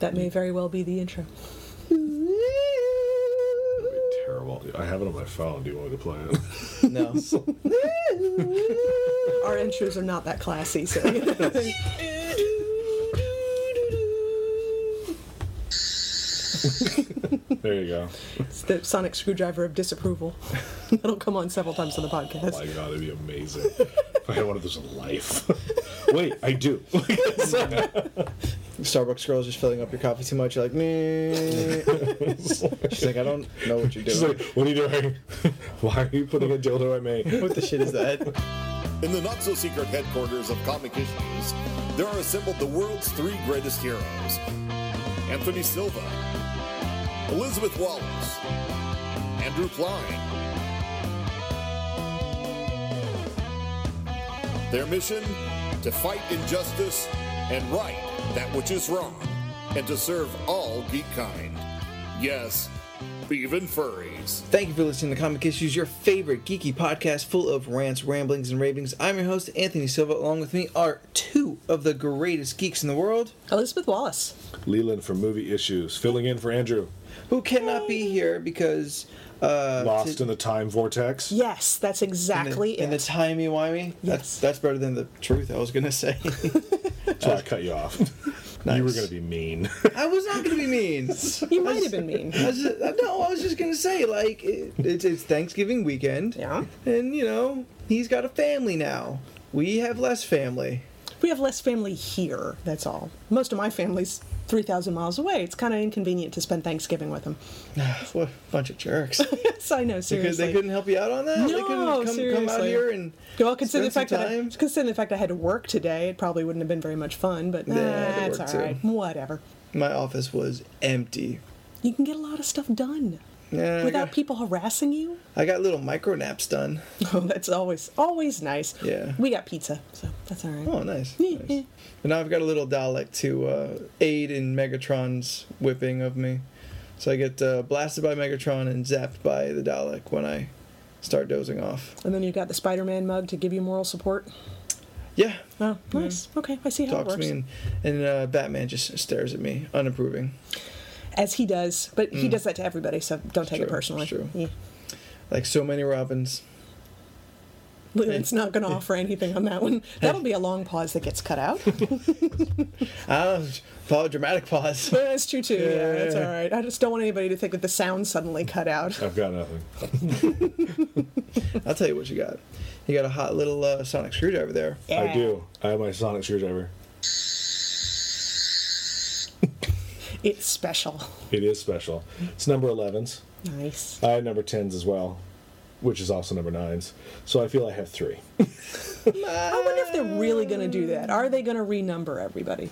That may very well be the intro. Terrible. I have it on my phone. Do you want me to play it? No. Our intros are not that classy, so. there you go. it's the sonic screwdriver of disapproval. That'll come on several times on the podcast. Oh podcast. my god, it'd be amazing. If I had one of those in life. Wait, I do. Starbucks girl's just filling up your coffee too much. You're like, me. She's like, I don't know what you're doing. She's like, what are you doing? Why are you putting a dildo at me? what the shit is that? In the not so secret headquarters of Comic Issues, there are assembled the world's three greatest heroes Anthony Silva, Elizabeth Wallace, Andrew Klein. Their mission to fight injustice and right that which is wrong, and to serve all geek kind. Yes, even furries. Thank you for listening to Comic Issues, your favorite geeky podcast full of rants, ramblings, and ravings. I'm your host, Anthony Silva. Along with me are two of the greatest geeks in the world Elizabeth Wallace. Leland from Movie Issues, filling in for Andrew. who cannot be here because. Uh, Lost to- in the time vortex. Yes, that's in the, exactly in the it. timey wimey. Yes. That's that's better than the truth. I was gonna say. So I cut you off. You were going to be mean. I was not gonna be mean. you might have been mean. I was just, no, I was just gonna say like it, it's, it's Thanksgiving weekend. Yeah. And you know he's got a family now. We have less family. We have less family here, that's all. Most of my family's 3,000 miles away. It's kind of inconvenient to spend Thanksgiving with them. what a bunch of jerks. yes, I know, seriously. Because they couldn't help you out on that. they No, couldn't come, come out here and Well, considering the fact that I, considering the fact I had to work today, it probably wouldn't have been very much fun. But Yeah, I had to that's work too. Whatever. My office was empty. You can get a lot of stuff done Yeah, without got, people harassing you. I got little micro naps done. Oh, that's always always nice. Yeah. We got pizza, so that's all right. Oh, nice. Nice. But now I've got a little Dalek to uh, aid in Megatron's whipping of me. So I get uh, blasted by Megatron and zapped by the Dalek when I start dozing off. And then you've got the Spider-Man mug to give you moral support. Yeah, Oh, nice. Okay, I see how it talks to works. me, and, and uh, Batman just stares at me, unapproving. As he does, but he does that to everybody, so don't take it Mm. personally. true. Yeah. Like so many Robins. It's not going to offer anything on that one. That'll be a long pause that gets cut out. Ah, pause, dramatic pause. That's true too. Yeah, that's all right. I just don't want anybody to think that the sound suddenly cut out. I've got nothing. I'll tell you what you got. You got a hot little uh, sonic screwdriver there. I do. I have my sonic screwdriver. It's special. It is special. It's number 11s. Nice. I have number 10s as well, which is also number 9s. So I feel I have three. I wonder if they're really going to do that. Are they going to renumber everybody?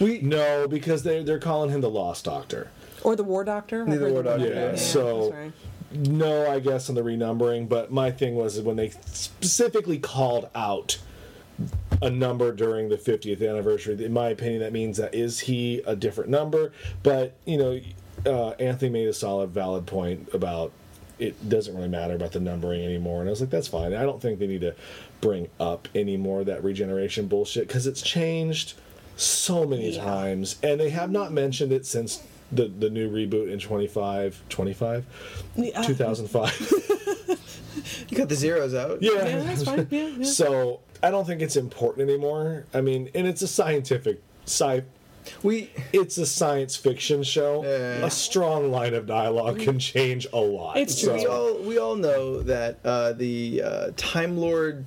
We No, because they're, they're calling him the Lost Doctor. Or the War Doctor? I've Neither heard War Doctor, Yeah, yeah. so- that's. No, I guess on the renumbering, but my thing was when they specifically called out a number during the 50th anniversary. In my opinion, that means that is he a different number? But you know, uh, Anthony made a solid, valid point about it doesn't really matter about the numbering anymore, and I was like, that's fine. I don't think they need to bring up any more of that regeneration bullshit because it's changed so many Yeah. times, and they have not mentioned it since. The, the new reboot in 25 25 Yeah. 2005 you got the zeros out. yeah, Yeah, that's fine. Yeah, yeah. so I don't think it's important anymore. I mean, and it's a scientific sci. We It's a science fiction show. Yeah. A strong line of dialogue can change a lot. It's true. we all we all know that uh, the uh, Time Lord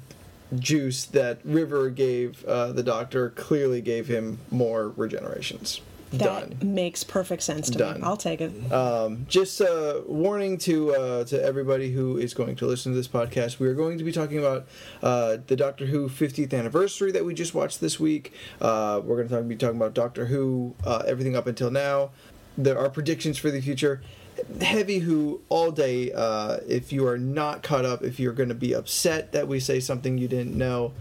juice that River gave uh, the Doctor clearly gave him more regenerations. That Done. makes perfect sense to Done. me. I'll take it. Just a warning to uh, to everybody who is going to listen to this podcast. We are going to be talking about uh, the Doctor Who 50th anniversary that we just watched this week. Uh, we're going to talk, be talking about Doctor Who, uh, everything up until now. There are predictions for the future. Heavy Who all day. Uh, if you are not caught up, if you're going to be upset that we say something you didn't know,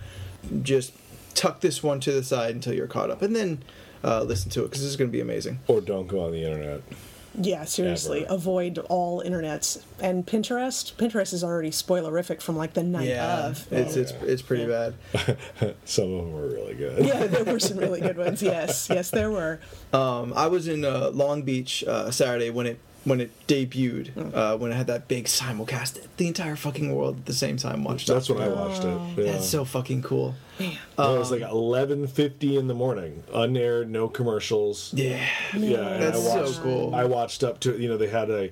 just tuck this one to the side until you're caught up, and then uh, listen to it because this is going to be amazing. or don't go on the internet. Yeah, seriously, Ever. avoid all internets and Pinterest. Pinterest is already spoilerific from like the night Yeah, of. it's it's it's pretty Yeah. bad. Some of them were really good. yeah, there were some really good ones. Yes, yes, there were. Um, I was in uh, Long Beach uh, Saturday when it when it debuted. Mm. Uh, when it had that big simulcast, the entire fucking world at the same time watched. It. That's it. when I watched it. Yeah. That's so fucking cool. Man. No, it was like eleven fifty in the morning, unaired, no commercials. Yeah, Yeah, and That's I so watched, cool. I watched up to you know they had a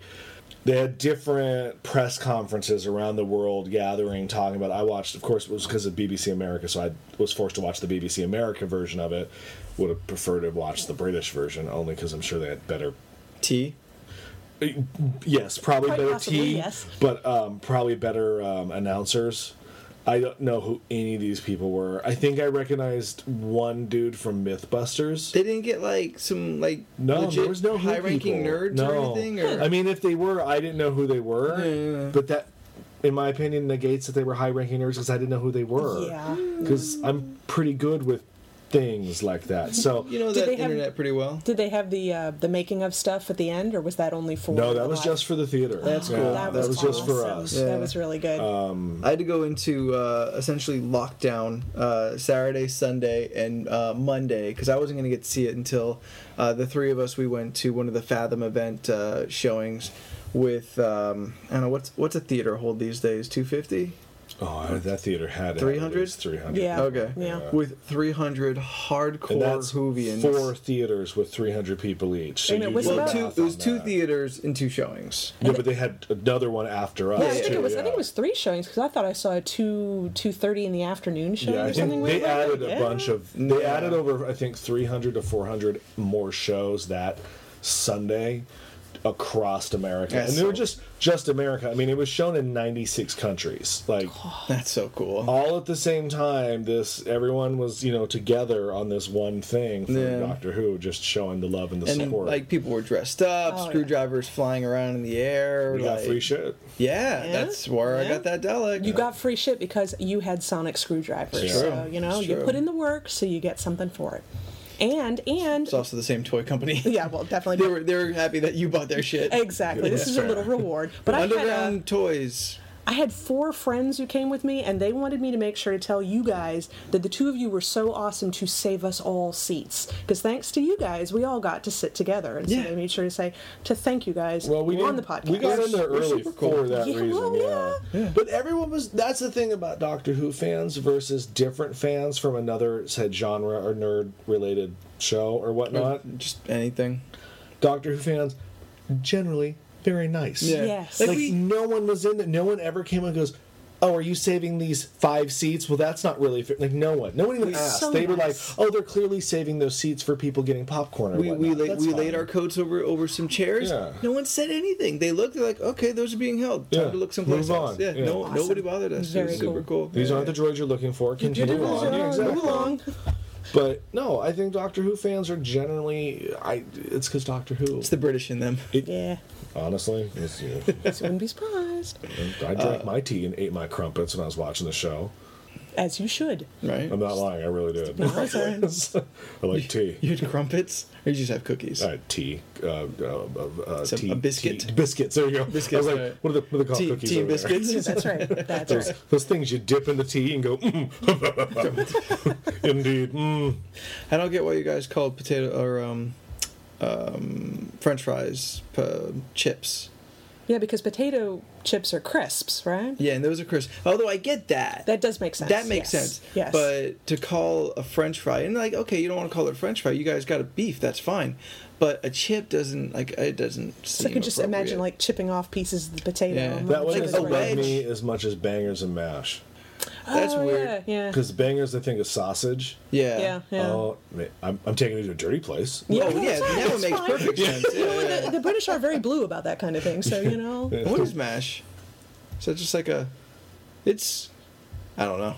they had different press conferences around the world gathering talking about. I watched, of course, it was because of BBC America, so I was forced to watch the BBC America version of it. Would have preferred to watch the British version only because I'm sure they had better. T. Yes, probably Quite better possibly, tea, yes. but um, probably better um, announcers. I don't know who any of these people were. I think I recognized one dude from MythBusters. They didn't get like some like No, legit there was no high-ranking people. nerds no. or anything. Or I mean, if they were, I didn't know who they were. Yeah. But that, in my opinion, negates that they were high-ranking nerds because I didn't know who they were. Yeah. Because I'm pretty good with things like that. So you know Did that they have- internet pretty well. Did they have the uh, the making of stuff at the end, or was that only for? no, that the was live? just for the theater. That's Yeah, cool. That That, was, was, just for awesome. us. Yeah. That was really good. Um, I had to go into uh, essentially lockdown uh, Saturday, Sunday, and uh, Monday because I wasn't going to get to see it until uh, the three of us we went to one of the Fathom event uh, showings with um, I don't know what's what's a theater hold these days two fifty. Oh, that theater had 300? Three hundred. Yeah. Okay. Yeah. With 300 And hardcore that's Whovians. four theaters with 300 people each. So And it you was do the well, about- two, it was on two that. theaters and two showings. Yeah, but they had another one after us. yeah, I think too, it was. I yeah. think it was three showings because I thought I saw a two two thirty in the afternoon show Yeah, or something. think they like that. added a Yeah. bunch of. They Yeah. added over, I think, 300 to 400 more shows that Sunday across America, That's and they were just just America. I mean, it was shown in 96 countries, like oh, That's so cool. all at the same time. This everyone was you know together on this one thing for Yeah. Doctor Who, just showing the love and the and support. like people were dressed up, Oh, yeah. screwdrivers flying around in the air. we got free shit. Yeah, Yeah, that's where I got that Dalek. You got free shit because you had sonic screwdrivers. It's So true. you know you put in the work, so you get something for it. And and It's also the same toy company. yeah, well, definitely. they were they were happy that you bought their shit. exactly. This That's is a little reward. But I had, Underground toys. I had four friends who came with me, and they wanted me to make sure to tell you guys that the two of you were so awesome to save us all seats. Because thanks to you guys, we all got to sit together, and so Yeah. they made sure to say to thank you guys Well, we on did, the podcast. We got in there early super cool. for that Yeah, reason. well, yeah. yeah. But everyone was. That's the thing about Doctor Who fans versus different fans from another said genre or nerd related show or whatnot. Just anything. Doctor Who fans generally very nice. Yeah. Yes. Like, Like we- no one was in it. No one ever came and goes. Oh, are you saving these five seats? Well, that's not really fair. Like no one, no one even asked. So they were like, "Oh, they're clearly saving those seats for people getting popcorn." Or We, we, whatnot." laid, we laid our coats over over some chairs. Yeah. No one said anything. They looked they're like, okay, those are being held. Time Yeah. to look someplace Move else. on. Yeah, Yeah. no, Awesome. nobody bothered us. Very it was super cool. cool. These Yeah. aren't the droids you're looking for. Continue on. along, Yeah, exactly. move along. But no, I think Doctor Who fans are generally. I. It's because Doctor Who. It's the British in them. Yeah, honestly, it's, you know, so wouldn't be surprised. I drank my tea and ate my crumpets when I was watching the show. As you should. Right? I'm not lying. I really did. No, it's all right. I like tea. You had crumpets? Or you just have cookies? I had tea. Uh, uh, uh, uh, Some- tea, a biscuit. tea- biscuits. There you go. Biscuits, I was like, right. what are, the, what are they called? Tea- cookies tea and over there? biscuits? That's right. That's Those, right. those things you dip in the tea and go, mm. indeed. Mm. I don't get why you guys call potato or um, um, French fries uh, chips. Yeah, because potato chips are crisps, right? Yeah, and those are crisps. Although I get that. That does make sense. That makes yes. sense. Yes. But to call a French fry and like, okay, you don't want to call it a French fry. You guys got a beef. That's fine. But a chip doesn't like it doesn't. so I could just imagine like chipping off pieces of the potato. Yeah. That like one Like doesn't a bug me as much as bangers and mash. That's oh, weird. Yeah, yeah. Because bangers, I think, is sausage. Yeah. yeah, yeah. Oh, I'm, I'm taking it to a dirty place. Yeah, Oh yeah, that's right, now it makes fine. perfect sense. Yeah, You know, yeah, the, the British are very blue about that kind of thing, so you know. yeah. What is mash? So just like a, it's, I don't know.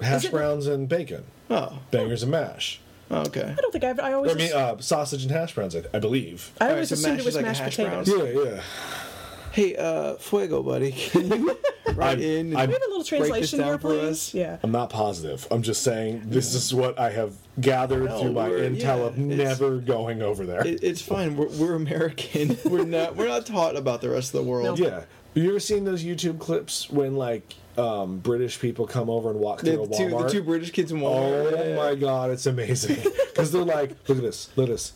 Hash browns and bacon. Oh, Bangers and mash. oh, okay. I don't think I've. I always. Or, I mean, ass- uh, sausage and hash browns, I, I believe. I Alright, always so assumed mash it was like mashed hash potatoes. brown? Yeah, yeah. Hey, uh, Fuego, buddy, can you write I'm- in? and I'm- We have a little translation here, please. Yeah. I'm not positive. I'm just saying this is what I have gathered No, through my intel yeah, of never going over there. It, it's fine. We're, we're American. We're not. We're not taught about the rest of the world. No. yeah. Have you ever seen those YouTube clips when like um, British people come over and walk The, through a two, the two British kids in Walmart. Oh Walmart. my god, it's amazing. Because they're like, look at this, look at this.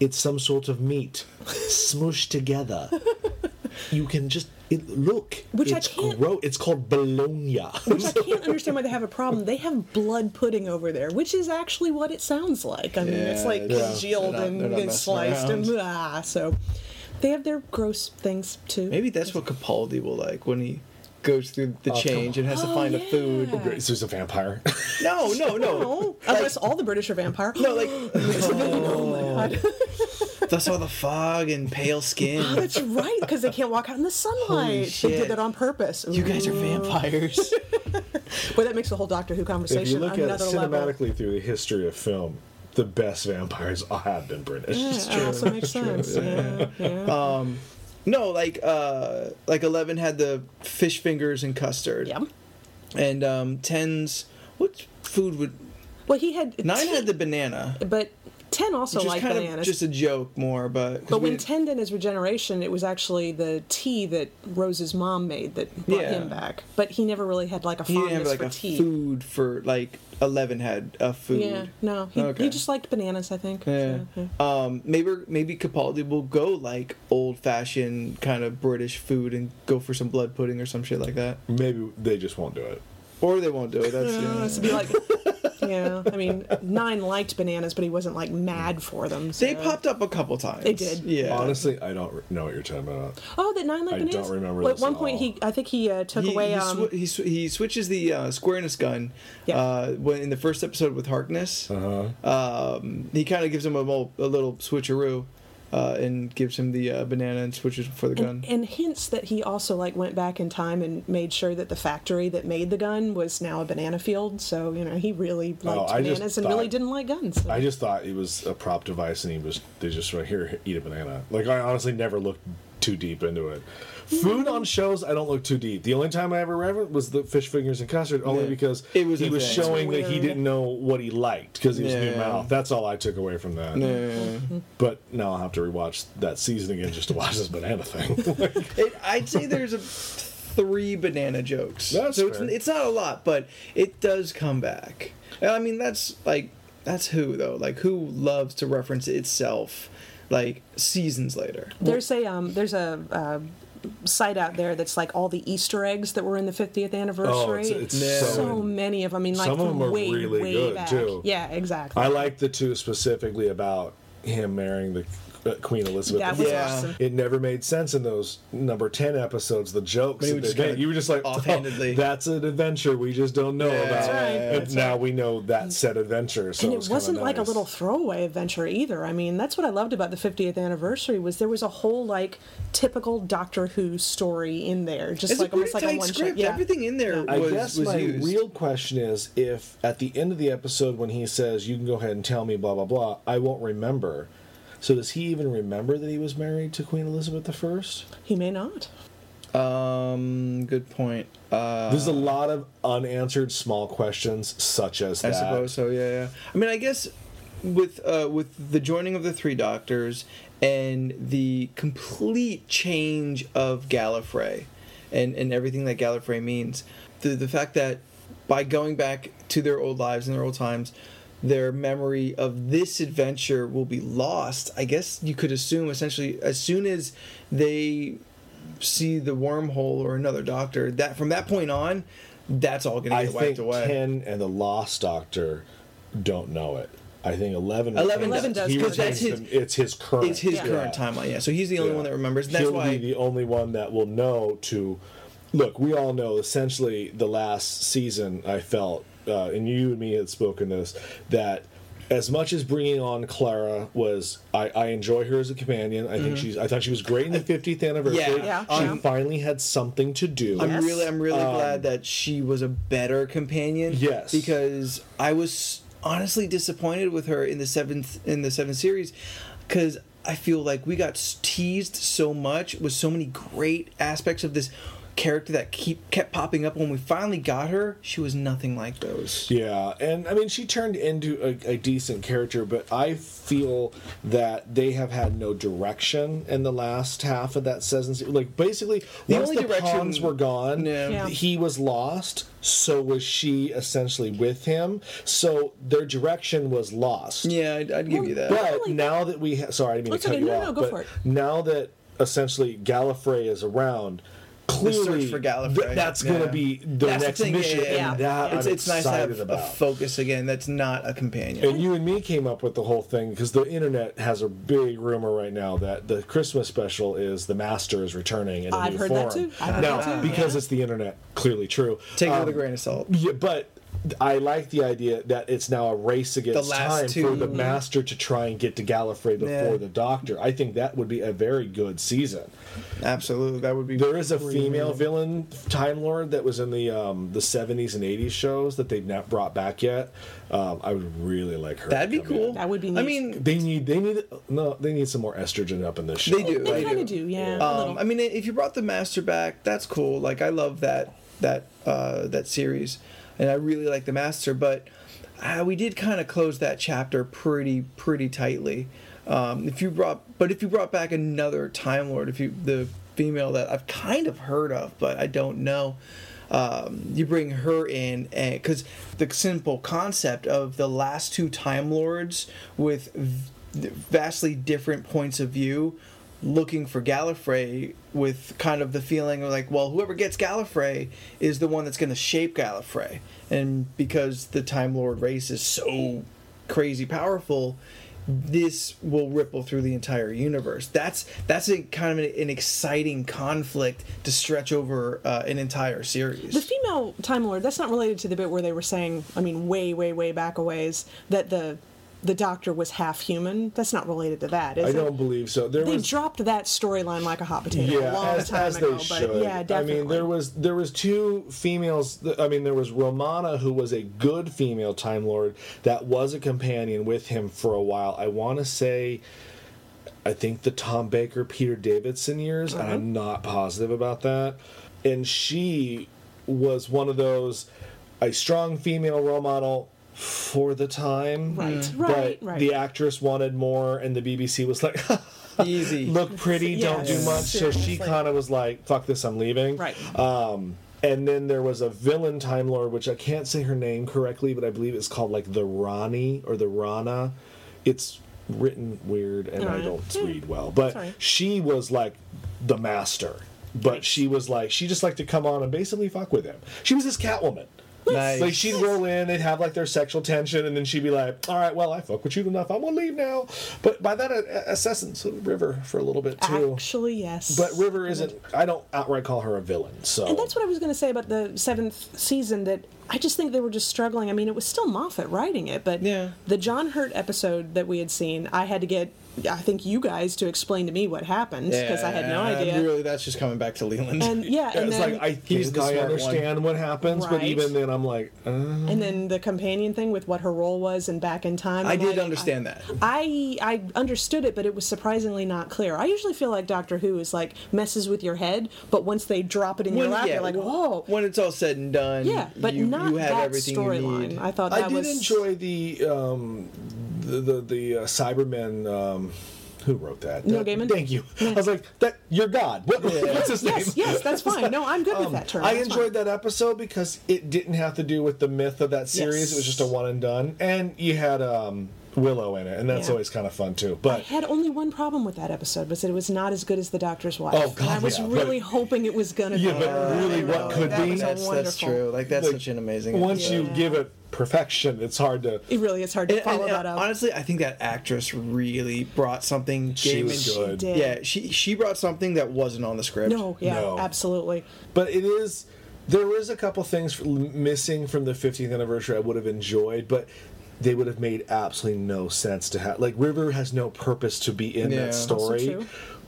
It's some sort of meat smushed together. You can just it, look. Which I it's can't- gro- It's called bologna. Which I can't understand why they have a problem. They have blood pudding over there, which is actually what it sounds like. I mean, it's like yeah. congealed They're not- and, they're and messing sliced and around. blah. So they have their gross things too. Maybe that's what Capaldi will like when he goes through the Oh, change and has to Oh, find a food. Great, so he's a vampire. No, no, no. No, unless all the British are vampire. No, like oh, oh my god. that's all the fog and pale skin. Ah, that's right, because they can't walk out in the sunlight. Holy They did that on purpose. You guys are vampires. Boy, that makes the whole Doctor Who if conversation you look at it another level. cinematically through the history of film, the best vampires have been British. Yeah, that also makes sense. Yeah, yeah. Um, No, like uh like Eleven had the fish fingers and custard. yeah. And um Ten's what food would Well, he had Nine tea, had the banana. but ten also Which is liked kind bananas. of just a joke more, but 'cause but when Ten did his regeneration, it was actually the tea that Rose's mom made that brought Yeah. him back. But he never really had like a he didn't fondness have like for a tea. food for like Eleven had a food. Yeah, no, he, Okay. he just liked bananas. I think. Yeah. So, yeah. Um, maybe maybe Capaldi will go like old fashioned kind of British food and go for some blood pudding or some shit like that. Maybe they just won't do it. Or they won't do it. That's Uh, yeah. it's to be like, yeah. I mean, Nine liked bananas, but he wasn't like mad for them. They popped up a couple times. They did. Yeah. Honestly, I don't know what you're talking about. Oh, that Nine liked I bananas. don't remember Well, at this one at point, all. he I think he uh, took he, away. he, um, sw- he, sw- he switches the uh, squareness gun Yeah. uh, when in the first episode with Harkness. Uh-huh. Um, he kind of gives him a, mo- a little switcheroo uh, and gives him the uh, banana and switches for the gun. and, and hints that he also like went back in time and made sure that the factory that made the gun was now a banana field. So you know he really liked Oh, I just bananas and really didn't like guns. So. I just thought it was a prop device, and he was they just went here eat a banana. Like I honestly never looked too deep into it. Food on shows, I don't look too deep. The only time I ever read it was the fish fingers and custard, only Yeah. because It was he was thing. showing that he didn't know what he liked because he was new mouth. That's all I took away from that. Yeah. But now I'll have to rewatch that season again just to watch this banana thing. It, I'd say there's a three banana jokes. That's so it's, fair. it's not a lot, but it does come back. I mean, that's like that's who though. Like who loves to reference itself, like seasons later. There's a um, there's a uh, site out there that's like all the Easter eggs that were in the 50th anniversary. oh, it's, it's so, so many of them. I mean, like Some of them are way really way good, back. too. Yeah, exactly. I like the two specifically about him marrying the Uh, Queen Elizabeth. that was Yeah. awesome. It never made sense in those number ten episodes. The jokes But that they just kinda You were just like, oh, offhandedly. "Oh, that's an adventure we just don't know Yeah, about. That's right, And that's now right. we know that said adventure. So and it's it kinda wasn't like a little throwaway adventure either. I mean, that's what I loved about the 50th anniversary was there was a whole like typical Doctor Who story in there, just It's like a pretty almost like a one script. Yeah. Everything in there I was guess was my used. real question is if at the end of the episode when he says you can go ahead and tell me blah blah blah, I won't remember. So does he even remember that he was married to Queen Elizabeth I? He may not. Um, good point. Uh, There's a lot of unanswered small questions such as I that. suppose so. Yeah, yeah. I mean, I guess with uh, with the joining of the three doctors and the complete change of Gallifrey and and everything that Gallifrey means, the the fact that by going back to their old lives and their old times. Their memory of this adventure will be lost. I guess you could assume essentially as soon as they see the wormhole or another doctor, that from that point on, that's all going to I get wiped think away. Ten and the Lost Doctor don't know it. I think Eleven. Eleven Eleven does, because that's his- them- It's his current. It's his Yeah. current timeline, yeah. So he's the only Yeah. one that remembers. And that's He'll why be the only one that will know to look. We all know essentially the last season. I felt, uh, and you and me had spoken this that. As much as bringing on Clara was, I, I enjoy her as a companion. I think she's. I thought she was great in the 50th anniversary. Mm-hmm. Yeah. Yeah, she yeah. finally had something to do. I'm Yes. really, I'm really glad that she was a better companion. Um, Yes. because I was honestly disappointed with her in the seventh in the seventh series, because I feel like we got teased so much with so many great aspects of this character that keep kept popping up. When we finally got her, she was nothing like those. Yeah, and I mean, she turned into a, a decent character, but I feel that they have had no direction in the last half of that season. Like, basically, The once only the direction- Ponds were gone, Yeah. Yeah. he was lost. So was she essentially with him. So their direction was lost. Yeah, I'd, I'd give you that. But really- now that we ha- sorry, I didn't mean That's to cut okay. you No, off. no, go but for it. now that essentially Gallifrey is around, clearly search for Gallifrey. th- that's going to be the That's the next thing, mission, yeah, yeah. and that it's I'm it's nice to have about. a focus again. That's not a companion. And you and me came up with the whole thing because the internet has a big rumor right now that the Christmas special is the Master is returning in a I've new heard form. that too. I've heard now, that too, because yeah. it's the internet, clearly true. Take it Um, with a grain of salt. Yeah, but I like the idea that it's now a race against last time two- for the Master to try and get to Gallifrey before Yeah. the Doctor. I think that would be a very good season. Absolutely, that would be. There is a female villain Time Lord that was in the um, the seventies and eighties shows that they've not brought back yet. Um, I would really like her. That'd be come in. cool. That would be I mean, They need they need no they need some more estrogen up in this show. They do. They kind of do, yeah. Um. I mean, if you brought the master back, that's cool. Like I love that that uh, that series, and I really like the master. But uh, we did kind of close that chapter pretty pretty tightly. Um, if you brought, but if you brought back another Time Lord, if you the female that I've kind of heard of, but I don't know. Um, you bring her in, because the simple concept of the last two Time Lords with v- vastly different points of view looking for Gallifrey with kind of the feeling of like, well, whoever gets Gallifrey is the one that's going to shape Gallifrey. And because the Time Lord race is so crazy powerful, this will ripple through the entire universe. That's that's a kind of an, an exciting conflict to stretch over uh, an entire series. The female Time Lord, that's not related to the bit where they were saying, I mean, way, way, way back a ways, that the the doctor was half human. That's not related to that, is I it? don't believe so. There They was dropped that storyline like a hot potato a yeah, long as, time as ago, they but should. yeah, definitely. I mean, there was there was two females. I mean, there was Romana, who was a good female Time Lord that was a companion with him for a while. I want to say, I think the Tom Baker Peter Davidson years, and Uh-huh. I'm not positive about that. And she was one of those a strong female role model for the time, Right, mm. but right, right. the actress wanted more, and the BBC was like. Easy. look pretty, don't do Yes, much. So she seriously. kind of was like, "Fuck this, I'm leaving." Right. Um, and then there was a villain Time Lord, which I can't say her name correctly, but I believe it's called like the Rani or the Rana. It's written weird, and I uh-huh. don't Yeah. read well. But Sorry. she was like the master. But she was like, she just liked to come on and basically fuck with him. She was this Catwoman. Nice. Like she'd roll in, they'd have like their sexual tension, and then she'd be like, "All right, well, I fuck with you enough. I'm gonna leave now." But by that, uh, Assassin's River for a little bit too. Actually, yes. But River isn't. I don't outright call her a villain. So And that's what I was going to say about the seventh season. That I just think they were just struggling. I mean, it was still Moffat writing it, but Yeah. the John Hurt episode that we had seen, I had to get, I think you guys to explain to me what happened because I had no idea. Really, that's just coming back to Leland. And yeah, and it's then like I He's think the I smart understand what happens, but even then, I'm like, uh, and then the companion thing with what her role was and back in time. I I'm did like, understand that. I I understood it, but it was surprisingly not clear. I usually feel like Doctor Who is like messes with your head, but once they drop it in your lap, you're like, whoa. When it's all said and done, Yeah, but you, not you have that storyline. I thought that I did was enjoy the um, the the, the uh, Cybermen. Um, who wrote that? Neil That- Gaiman? Thank you. I was like, "That you're God." What, What's his name? Yes, yes, that's fine. No, I'm good with that term. Um, I That's enjoyed fine. that episode because it didn't have to do with the myth of that series. Yes. It was just a one and done, and you had um, Willow in it, and that's Yeah. always kind of fun too. But I had only one problem with that episode was that it was not as good as The Doctor's Wife. Oh, God, and I was yeah, but- really hoping it was gonna be. Yeah, be. but really what know, could that be- was a that's, that's true. Like that's like, such an amazing. once you Yeah. give it perfection, it's hard to. It really is hard to And- follow and- that up. Honestly, I think that actress really brought something. She Gaiman- was good. did. Yeah, she she brought something that wasn't on the script. no, yeah, No. absolutely. But it is. There was a couple things missing from the 50th anniversary I would have enjoyed, but they would have made absolutely no sense to have. Like River has no purpose to be in Yeah. that story.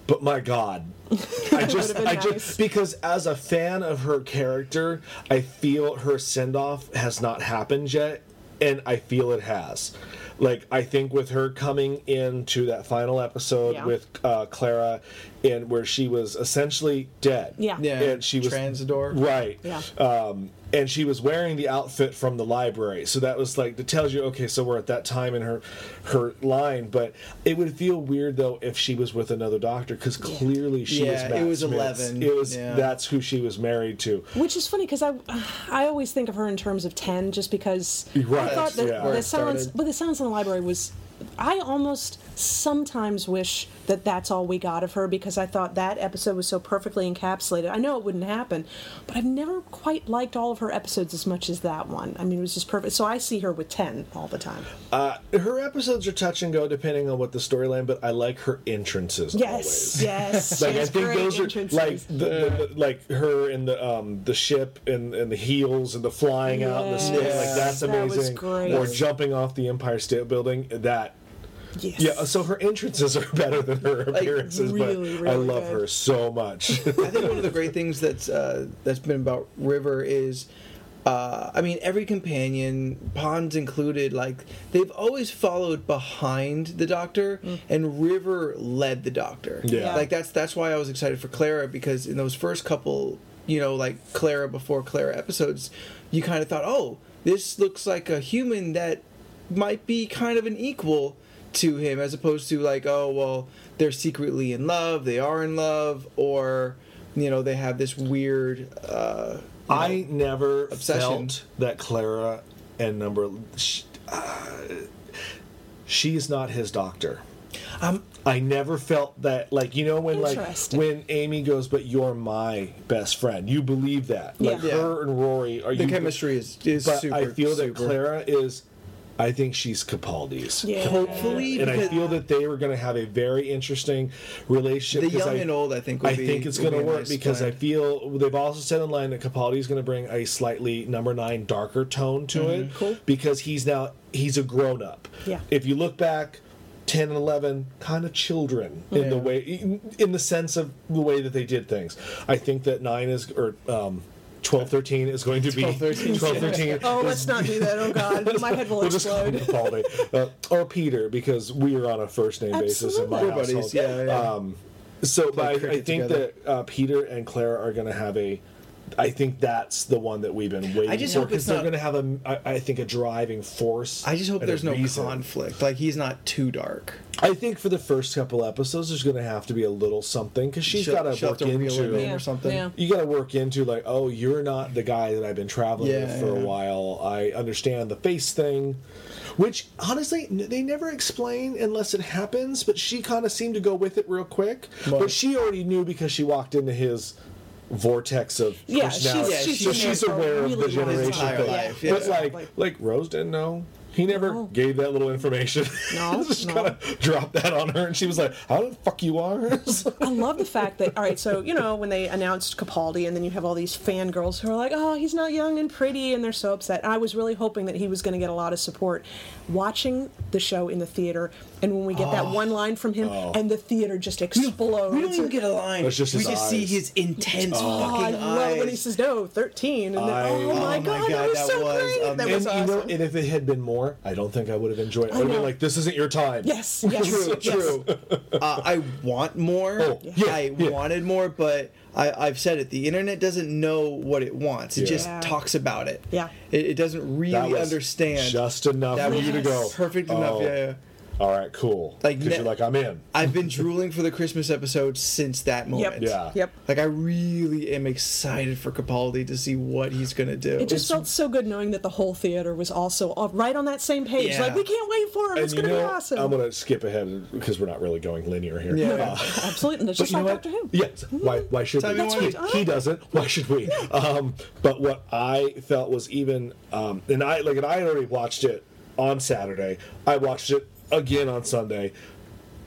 But my God, I just, I nice. just because as a fan of her character, I feel her send off has not happened yet, and I feel it has. like I think with her coming into that final episode Yeah. with uh, Clara, and where she was essentially dead. Yeah. Yeah. and she was Trenzalore. right. Yeah. Um, and she was wearing the outfit from the library, so that was like that tells you okay, so we're at that time in her her line. But it would feel weird though if she was with another doctor because clearly she Yeah, was. it Matt was Smith's. 11, It was yeah. that's who she was married to. Which is funny because I, I always think of her in terms of ten, just because Right, I thought that yeah. Where the it silence, started. but the silence in the library was. I almost sometimes wish that that's all we got of her because I thought that episode was so perfectly encapsulated. I know it wouldn't happen, but I've never quite liked all of her episodes as much as that one. I mean, it was just perfect. So I see her with ten all the time. Uh, her episodes are touch and go depending on what the storyline, but I like her entrances Yes, always. yes. Like I think those are entrances. like the, the, the, like her in the um the ship and, and the heels and the flying out and the Yes, like that's that was amazing. great. Or jumping off the Empire State Building that yes. yeah. So her entrances are better than her appearances, really, but I love good. her so much. I think one of the great things that's uh, that's been about River is, uh, I mean, every companion, Ponds included, like they've always followed behind the Doctor, and River led the Doctor. Yeah. like that's that's why I was excited for Clara because in those first couple, you know, like Clara before Clara episodes, you kind of thought, oh, this looks like a human that might be kind of an equal to him as opposed to like oh well they're secretly in love they are in love or you know they have this weird uh I never Obsession. felt that Clara and number sh uh, she's not his doctor. um I never felt that like you know when like when Amy goes, but you're my best friend. You believe that like Yeah. her and Rory are the you, chemistry is is But super I feel that. Clara is. I think she's Capaldi's. Yeah. hopefully And I feel that they were going to have a very interesting relationship. The young I- and old I think would I be, think it's going to work nice because I feel they've also said in line that Capaldi is going to bring a slightly number nine darker tone to Mm-hmm. it. Cool. Because he's now he's a grown up. Yeah. If you look back, ten and eleven, kind of children in the way in, in the sense of the way that they did things. I think that nine is or um, 12, 13 is going to be 12, 13. 12, 13 Oh, let's not do that. Oh God, my head will We'll just call explode. Capaldi. Uh, or Peter because we are on a first name basis in my Absolutely. Household. yeah, yeah. Um, so, but I, I think together. that uh, Peter and Clara are going to have a. I think that's the one that we've been waiting I just for because they're going to have a. I, I think a driving force. I just hope there's no reason. conflict like he's not too dark I think for the first couple episodes, there's going to have to be a little something because she's got to work have to reel into. him Yeah, or something yeah. you got to work into like oh you're not the guy that i've been traveling Yeah, with for a while i understand the face thing which honestly they never explain unless it happens but she kind of seemed to go with it real quick Right. but she already knew because she walked into his vortex of Yeah, she's- personality Yeah, she's so she's there for a aware of the generation thing life, but yeah. like Like- like rose didn't know he never No. gave that little information. No, just no. kind of dropped that on her, and she was like, "How the fuck you are?" I love the fact that all right, so you know when they announced Capaldi, and then you have all these fangirls who are like, "Oh, he's not young and pretty," and they're so upset. I was really hoping that he was going to get a lot of support. Watching the show in the theater, and when we get that one line from him, and the theater just explodes. we don't even get a line It's just we his just see his intense Oh, I fucking love eyes when he says no, thirteen, and then I- oh my Oh my god, that God, was that so was great. That and was you know, and if it had been more, I don't think I would have enjoyed. it. I would have been like, "This isn't your time." yes, yes, True, yes. true. uh, I want more. Oh, yeah, I yeah. wanted more, but I, I've said it. The internet doesn't know what it wants. It Yeah. just Yeah. talks about it. Yeah. It, it doesn't That really was understand. just enough That for was you to go. perfect enough. "Oh, Yeah, yeah. All right, cool. Like, because ne- you're like, I'm in. I've been drooling for the Christmas episode since that moment. Yeah. Yep. Like I really am excited for Capaldi to see what he's gonna do. It just felt so good knowing that the whole theater was also all- right on that same page. Yeah. Like we can't wait for him. And It's going to know, be awesome. I'm gonna skip ahead because we're not really going linear here. Yeah. Uh, Absolutely, that's But just you know like what? Doctor Who. Yes. Why? Why should Time we? That's it. right. he doesn't. Why should we? Um, but what I felt was even, um, and I like, and I had already watched it on Saturday. I watched it again on Sunday,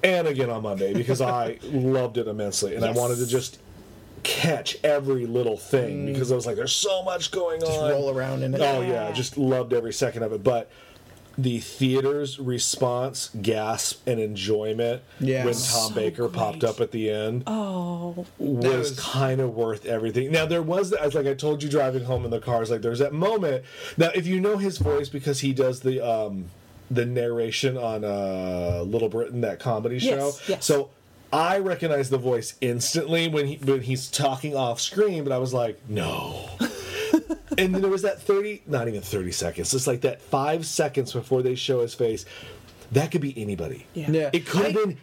and again on Monday because I loved it immensely, and Yes. I wanted to just catch every little thing because I was like, "There's so much going Mm. Just on." roll around in it. Oh yeah, Yeah. just loved every second of it. But the theater's response, gasp, and enjoyment Yeah. when So Tom Baker popped up at the end Oh, was, was- kind of worth everything. Now there was, as like I told you driving home in the car, like there's that moment. Now if you know his voice because he does the um the narration on uh, Little Britain, that comedy show. Yes, yes. So I recognized the voice instantly when he when he's talking off screen, but I was like, no. and then there was that 30 not even 30 seconds it's like that five seconds before they show his face that could be anybody Yeah. Yeah. it could have been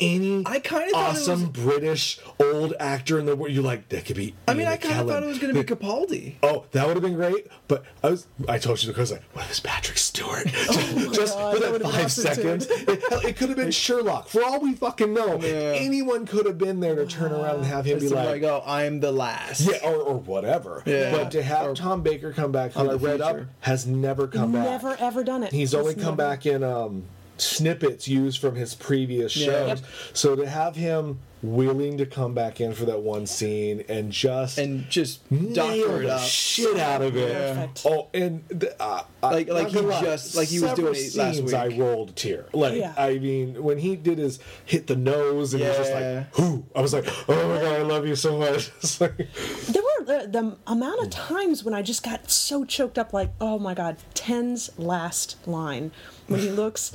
any I kinda awesome was- British old actor in the world. You're like, that could be. I mean, Ian I kind of thought it was going to be Capaldi. Oh, that would have been great. But I was, I told you because like, what is Patrick Stewart? just just God, for that that five seconds, it, it could have been Sherlock. For all we fucking know, Yeah. anyone could have been there to turn around and have him be Just like, like, oh, I'm the last. yeah, or, or whatever. Yeah. But to have Or- Tom Baker come back, who On I the read up, has never come back. Never ever done it. He's only It's come never- back in um, snippets used from his previous Yeah. shows. Yep. So to have him willing to come back in for that one scene and just And just nail doctor it the up. shit out of it. Perfect. Oh, and the, uh, Like- like he lie, just- like he was several doing it last scenes week. I rolled a tear. Like Yeah. I mean, when he did his hit the nose and it was just like, whoo! I was like, oh my god, I love you so much. It's like, There were the, the amount of hmm. times when I just got so choked up, like, oh my God, Ten's last line when he looks,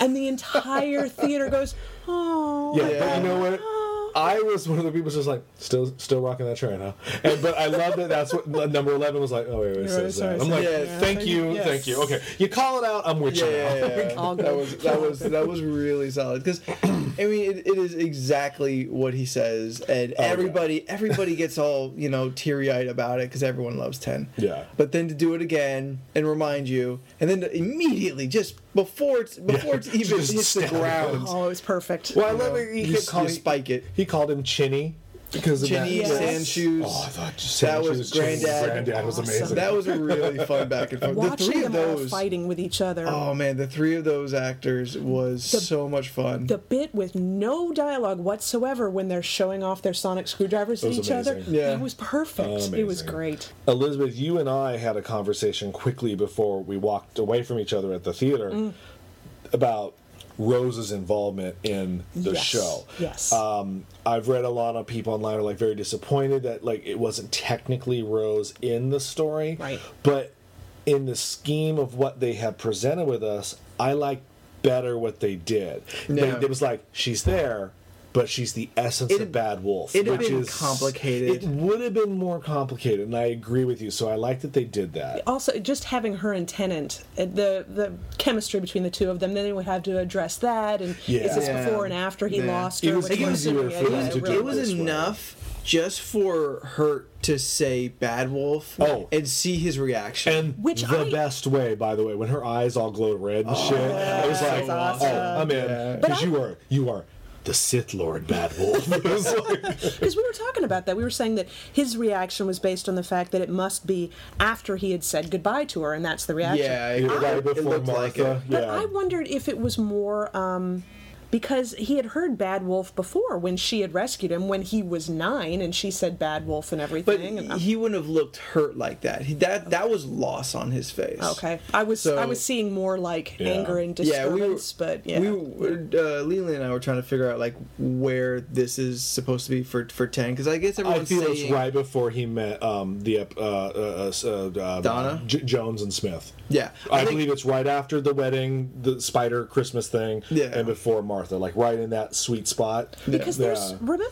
and the entire theater goes, oh. Yeah, but you oh, know what? Oh, I was one of the people just like still still rocking that train, huh? And but I love that that's what number eleven was like. Oh wait, wait, says sorry, that. I'm like, sorry. thank Yeah, thank you, yes. thank you. Okay, you call it out. I'm with you. Yeah, now. yeah, yeah. That was that was that was really solid because I mean it, it is exactly what he says and Oh, yeah. everybody everybody gets all you know teary eyed about it because everyone loves ten. Yeah. But then to do it again and remind you and then to immediately just before it's before it's even Just hits the ground. Oh, it was perfect. Well, I love it. He You, kept calling spike it. He called him Chinny because of Chinny, that. Yes. sand shoes. Oh, I thought just That saying she was Chinny. Granddad. Granddad was Awesome. amazing. That was a really fun back and forth. The Watching three of them all those. fighting with each other. Oh man, the three of those actors was so much fun. The bit with no dialogue whatsoever when they're showing off their sonic screwdrivers It at was each other. amazing. Yeah. It was perfect. It was great. Elizabeth, you and I had a conversation quickly before we walked away from each other at the theater Mm. about Rose's involvement in the Yes. show. Yes. Um, I've read a lot of people online are like very disappointed that like it wasn't technically Rose in the story, Right. But in the scheme of what they have presented with us, I like better what they did. They- Yeah. it was like she's there. But she's the essence It'd- of Bad Wolf. it'd have which been is complicated. It would have been more complicated, and I agree with you. So I like that they did that. also just having her and Tennant, uh, the the chemistry between the two of them, then they would have to address that. And Yeah. is this Yeah. before and after he Yeah. lost her? It was which I'm easier assuming for them to a it was this way. enough just for her to say Bad Wolf Oh. and see his reaction. And Which the I- best way, by the way, when her eyes all glowed red and shit, I was like, that's "Oh. I'm in," because I- you are you are the Sith Lord, Bad Wolf. It like- Because we were talking about that. We were saying that his reaction was based on the fact that it must be after he had said goodbye to her, and that's the reaction. yeah, Yeah, it, right it before looked like Martha. it. But. I wondered if it was more um, because he had heard Bad Wolf before when she had rescued him when he was nine, and she said Bad Wolf and But everything. and he wouldn't have looked hurt like that. He, that that was loss on his face. okay, I was So- I was seeing more like Yeah. anger and Yeah, we were, but yeah. we were, uh, Leland and I were trying to figure out like where this is supposed to be for for ten because I guess I feel saying it's right before he met um, the ep- uh, uh, uh, uh, Donna? J- Jones and Smith. Yeah, I, think- believe it's right after the wedding, the spider Christmas thing, Yeah. and before Martha, like right in that sweet spot. because Yeah. there's remember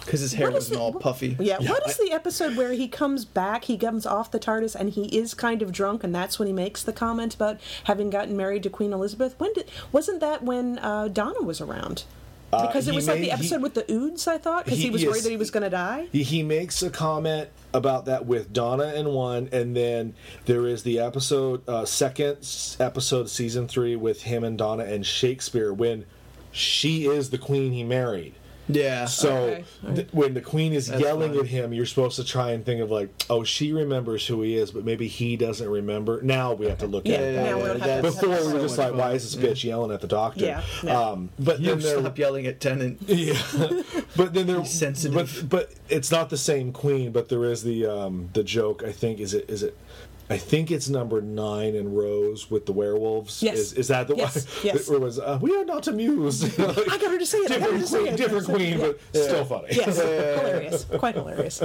because his hair what is wasn't it- all puffy. Yeah, what is the episode where he comes back, he comes off the TARDIS, and he is kind of drunk, and that's when he makes the comment about having gotten married to Queen Elizabeth? When did wasn't that when uh, Donna was around? Because it Uh, he was like made- the episode he- with the Oods, I thought, because he, He- was yes. worried that he was going to die. He, he makes a comment about that with Donna and one, and then there is the episode, uh, second episode, season three, with him and Donna and Shakespeare when she is the queen he married. Yeah. So Okay. th- when the queen is That's yelling fine. at him, you're supposed to try and think of like, oh, she remembers who he is, but maybe he doesn't remember. Now we have to look Yeah, at it. now that we way. don't have to- Before we so were just much like, why is this bitch yelling at the doctor? Yeah, yeah. Um, but you then there, stop yelling at Tennant. yeah, but then they're sensitive. But, but it's not the same queen. But there is the um, the joke. I think is it is it. I think it's number nine in Rose with the werewolves. Yes. Is, is that the Yes, one? yes. It was uh, we are not amused. Like, I got her to say it. I got her Different to say queen, it. different queen, but still funny. Yes, hilarious, quite hilarious.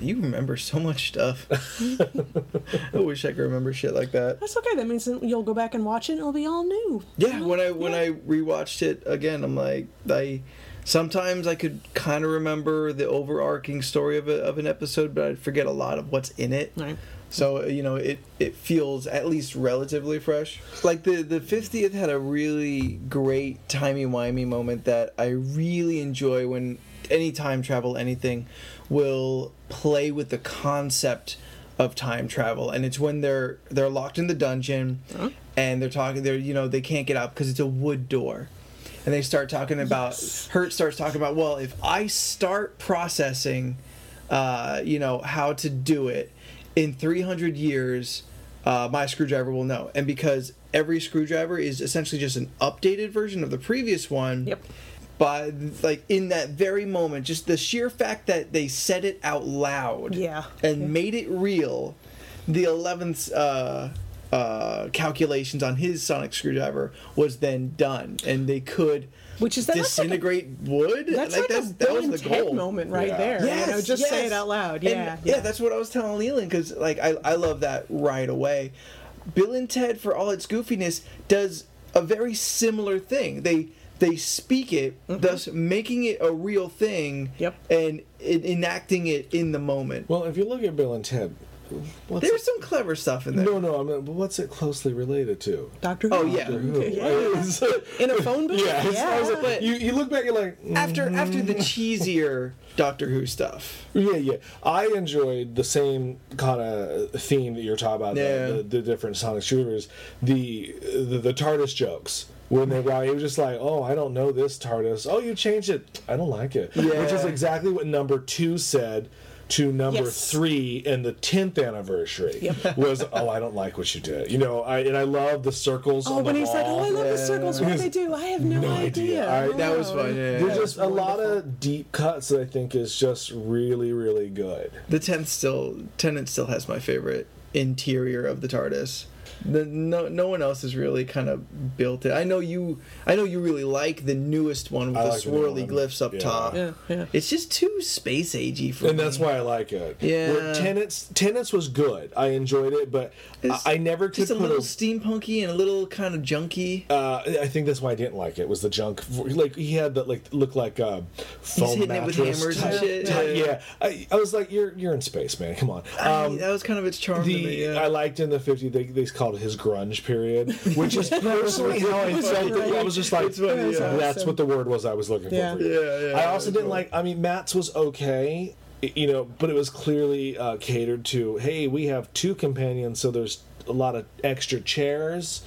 You remember so much stuff. I wish I could remember shit like that. That's okay. That means you'll go back and watch it. and It'll be all new. Yeah, when I when I rewatched it again, I'm like I sometimes I could kind of remember the overarching story of a, of an episode, but I'd forget a lot of what's in it. Right. So you know, it it feels at least relatively fresh. Like the the fiftieth had a really great timey wimey moment that I really enjoy when any time travel anything will play with the concept of time travel. And it's when they're they're locked in the dungeon and they're talking they're you know they can't get out because it's a wood door. And they start talking about Hurt starts talking about well if i start processing uh, you know how to do it in 300 years uh, my screwdriver will know and because every screwdriver is essentially just an updated version of the previous one Yep. by like in that very moment just the sheer fact that they said it out loud Yeah. and Yeah. made it real the 11th uh, uh, calculations on his sonic screwdriver was then done and they could Which is that that's like a- disintegrate wood That's like, that's, a that Bill was and the Ted goal moment right Yeah. there. Yes, you know, just say it out loud. And- Yeah, yeah, that's what I was telling Leland because like I, I love that right away. Bill and Ted, for all its goofiness, does a very similar thing. They they speak it, thus making it a real thing, Mm-hmm. Yep. and enacting it in the moment. Well, if you look at Bill and Ted, what's There's it, some clever stuff in there. no, no, I mean, but what's it closely related to? Doctor Who. Oh, yeah. Doctor Who. Yeah. In a phone booth? Yeah, it's- I like- But- you, you look back, you're like, mm, After after the cheesier Doctor Who stuff. yeah, yeah. I enjoyed the same kind of theme that you're talking about, Yeah. the, the, the different Sonic shooters, the, the the TARDIS jokes. When they were, he was just like, "Oh, I don't know this TARDIS. Oh, you changed it. I don't like it." Yeah. Which is exactly what number two said to number Yes. three and the tenth anniversary. Yep. Was, "Oh, I don't like what you did." You know, I and I love the circles. Oh, on when the he's like, wall. "Oh, I love the circles. What do they do? I have no, No idea. idea." I- That was fun. Yeah. There's just a was lot of deep cuts that I think is just really, really good. The tenth still Tennant still has my favorite interior of the TARDIS. The, no, no one else has really kind of built it. I know you. I know you really like the newest one with I the like swirly one. glyphs up Yeah. top. Yeah, yeah. It's just too space agey for me. and me. that's why I like it. Yeah. Where Tennant's Tennant's was good. I enjoyed it, but I, It's I never could just a put little steampunky and a little kind of junky. uh, I think that's why I didn't like it. Was the junk like he had that like look like uh, foam hitting it with mattress hammers and type- shit. type- Yeah. yeah, I, I was like, you're you're in space, man. Come on. I- Um, that was kind of its charm the to me. Yeah. I liked in the 50s they, they called it his grunge period, which is personally how I felt. it. I was just like, funny, yeah. that's what the word was I was looking for. Yeah. for. Yeah, yeah, I also didn't cool. like. I mean, Matt's was okay, you know, but it was clearly uh, catered to. Hey, we have two companions, so there's a lot of extra chairs.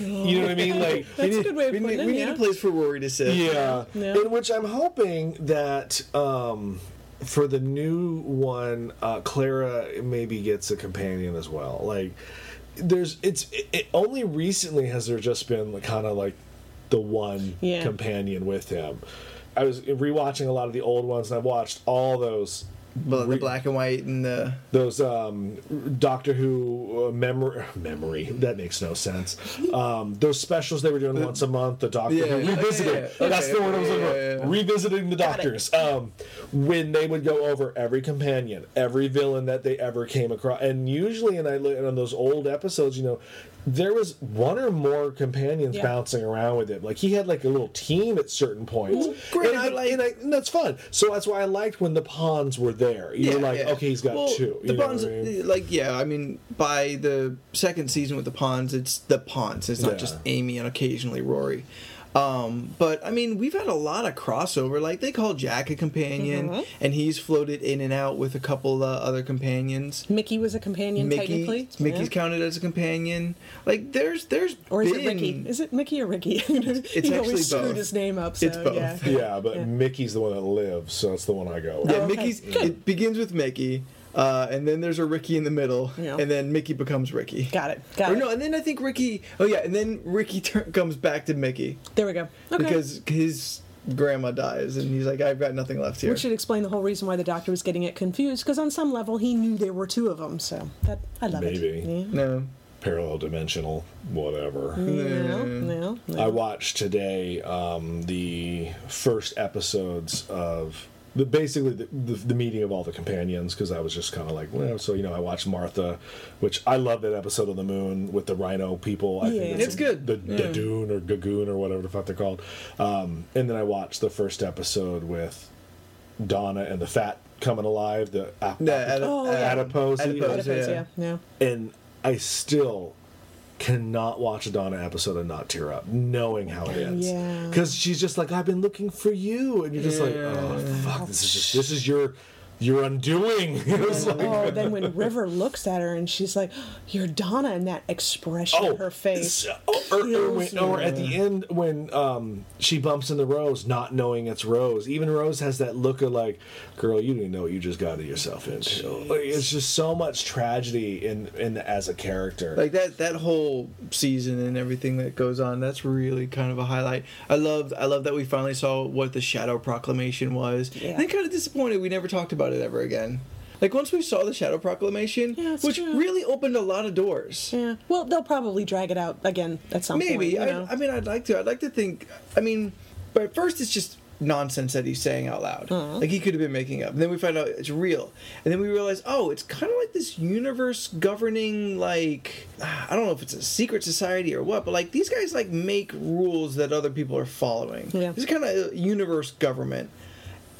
You know what I mean? Like That's a good way of we putting need, it. we need a place for Rory to sit. yeah. Yeah. In which I'm hoping that um, for the new one, uh, Clara maybe gets a companion as well. Like, there's it's it, it only recently has there just been like, kind of like the one Yeah. companion with him. I was rewatching a lot of the old ones, and I've watched all those But the black and white and the those um, Doctor Who uh, memory memory that makes no sense. Um, those specials they were doing once a month. The Doctor Yeah, Who revisiting. yeah, yeah. That's Okay, the word I was looking for. Revisiting the Doctors. Um, when they would go over every companion, every villain that they ever came across, and usually, and I look on those old episodes, you know. There was one or more companions Yeah. bouncing around with him. Like he had like a little team at certain points, great, and, I, like- and, I, and that's fun. So that's why I liked when the Ponds were there. You're like, yeah. okay, he's got Well, two. The you know Ponds, I mean? Eh, like yeah, I mean, by the second season with the Ponds, it's the Ponds. It's not Yeah. just Amy and occasionally Rory. Um, but I mean, we've had a lot of crossover. Like they call Jack a companion, Mm-hmm. and he's floated in and out with a couple uh, other companions. Mickey was a companion Mickey, technically. Mickey's Yeah. counted as a companion. Like there's there's Or is been, it Ricky? Is it Mickey or Ricky? he actually always screwed both. his name up. So, It's both. Yeah. Yeah, but Yeah. Mickey's the one that lives, so that's the one I go with. Yeah, Oh, okay. Mickey's. Good. It begins with Mickey, uh, and then there's a Ricky in the middle, Yeah. and then Mickey becomes Ricky. Got it. Got Or it. no, and then I think Ricky. Oh yeah, and then Ricky tur comes back to Mickey There we go. Okay. because his grandma dies, and he's like, "I've got nothing left here." Which should explain the whole reason why the doctor was getting it confused, because on some level he knew there were two of them. So that I love Maybe. it. Yeah. no. Parallel dimensional, whatever. Yeah, yeah, yeah. I watched today um, the first episodes of the basically the, the, the meeting of all the companions because I was just kind of like, well, so you know, I watched Martha, which I love that episode of the moon with the rhino people. I Yeah. think It's good. The Yeah. Dadoon or Gagoon or whatever the fuck they're called. Um, and then I watched the first episode with Donna and the fat coming alive. The ap- Yeah, adip- Oh, adipose, Adipose, Adipose, yeah. yeah, yeah. and I still cannot watch a Donna episode and not tear up, knowing how it ends. Yeah. Because she's just like, I've been looking for you, and you're just like, oh fuck, this is just this is your your undoing. It was like, Oh, then when River looks at her and she's like, "You're Donna," and that expression on her face. so- or, or, when- or at the end when um, she bumps into Rose, not knowing it's Rose. Even Rose has that look of like, "Girl, you didn't know what you just got yourself into." Like, it's just so much tragedy in in as a character. like that that whole season and everything that goes on that's really kind of a highlight i loved i love that we finally saw what the shadow proclamation was Yeah. and i'm kind of disappointed we never talked about it ever again like once we saw the shadow proclamation Yeah, which true. really opened a lot of doors Yeah. Well, they'll probably drag it out again at some point. maybe you know? I, I mean i'd like to i'd like to think i mean but at first it's just nonsense that he's saying out loud Uh-huh. like he could have been making up and then we find out it's real and then we realize oh it's kind of like this universe governing like i don't know if it's a secret society or what but like these guys like make rules that other people are following Yeah. it's kind of a universe government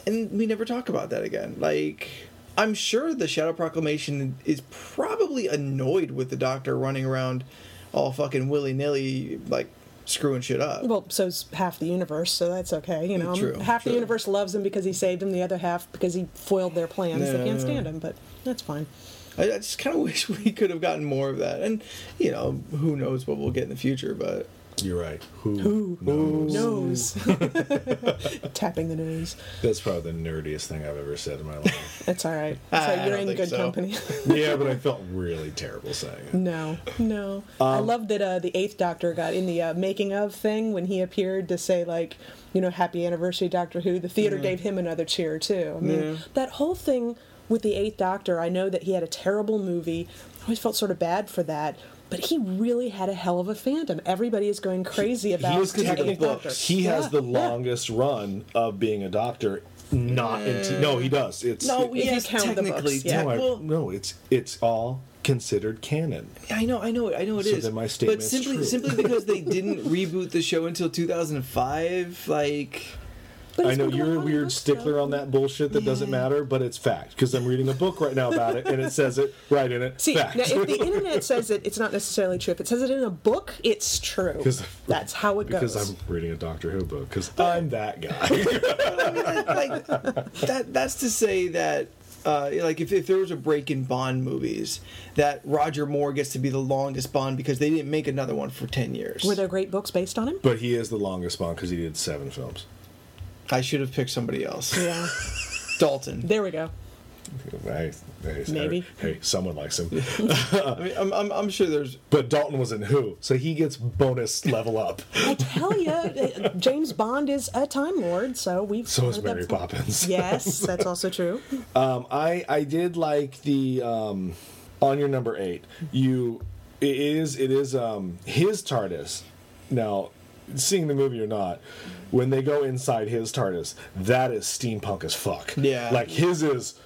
and we never talk about that again like i'm sure the shadow proclamation is probably annoyed with the doctor running around all fucking willy-nilly like screwing shit up Well, so's half the universe, so that's okay. You know, True, half true. the universe loves him because he saved him. The other half because he foiled their plans. they can't yeah. stand him, but that's fine. I, I just kind of wish we could have gotten more of that. And you know, who knows what we'll get in the future? But You're right. Who, knows? Nose, tapping the nose. That's probably the nerdiest thing I've ever said in my life. That's all right. I So you're in good so. company. yeah, but I felt really terrible saying it. No, no. I love that uh, the Eighth Doctor got in the uh, making of thing when he appeared to say like, you know, Happy Anniversary, Doctor Who. The theater gave him another cheer too. I mean, Yeah. that whole thing with the Eighth Doctor. I know that he had a terrible movie. I always felt sort of bad for that. But he really had a hell of a fandom. Everybody is going crazy about He was the technically Eighth Doctor. he has Yeah, the yeah. longest run of being a doctor. Not in t- no, he does. It's no, you yes, technically, yeah. no, I- well, no, it's it's all considered canon. I know, I know, I know it is. So then my statement but is simply, simply because they didn't reboot the show until 2005, like. But I know you're a weird stickler though. on that bullshit that doesn't matter, but it's fact because I'm reading a book right now about it and it says it right in it. See, fact. now if the internet says it, it's not necessarily true. If it says it in a book, it's true. 'Cause- That's how it because goes. Because I'm reading a Doctor Who book because I'm that guy. I mean, that, like that. That's to say that. Uh, like if, if there was a break in Bond movies, that Roger Moore gets to be the longest Bond because they didn't make another one for ten years. Were there great books based on him? but he is the longest Bond because he did seven films. I should have picked somebody else. Yeah. Dalton. There we go. Hey, hey, Maybe. Hey, someone likes him. I mean, I'm, I'm, I'm sure there's. But Dalton was in Who, so he gets bonus level up. I tell you, James Bond is a Time Lord, so we've. So is Mary. Poppins. Yes, that's also true. Um, I I did like the um, on your number eight. You it is it is um, his TARDIS. Now, seeing the movie or not, when they go inside his TARDIS, that is steampunk as fuck. Yeah. like his is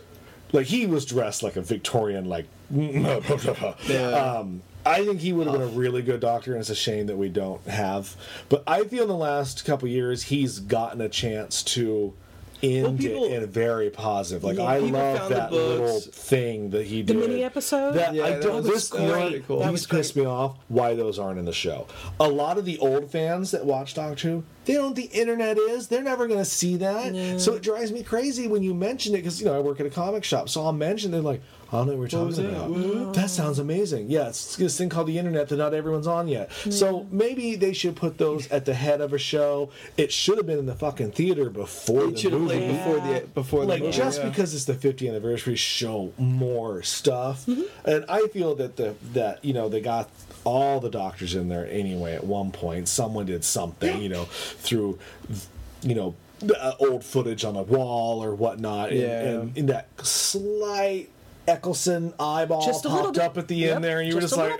like he was dressed like a Victorian like. Yeah. Um, I think he would have been a really good doctor, and it's a shame that we don't have. But I feel in the last couple years he's gotten a chance to end people- it in very positive. Like Yeah, I love that little thing that he did. The mini episode? That Yeah, I that don't. was- this that was cool. That these pissed me off. Why those aren't in the show? A lot of the old fans that watch Doctor Who, they don't know what the internet is. They're never going to see that. So it drives me crazy when you mention it because you know I work at a comic shop, so I'll mention it like. I don't know what we're talking that? about. That sounds amazing. Yeah, it's this thing called the internet that not everyone's on yet. So maybe they should put those at the head of a show. It should have been in the fucking theater before It the movie before the before the like movie, just yeah. because it's the 50th anniversary show more stuff and i feel that the that you know they got all the doctors in there anyway at one point someone did something you know through you know the, uh, old footage on the wall or whatnot and, Yeah. and in that slight Eccleston eyeball Just a popped bit. up at the Yep, end there, and you were just like,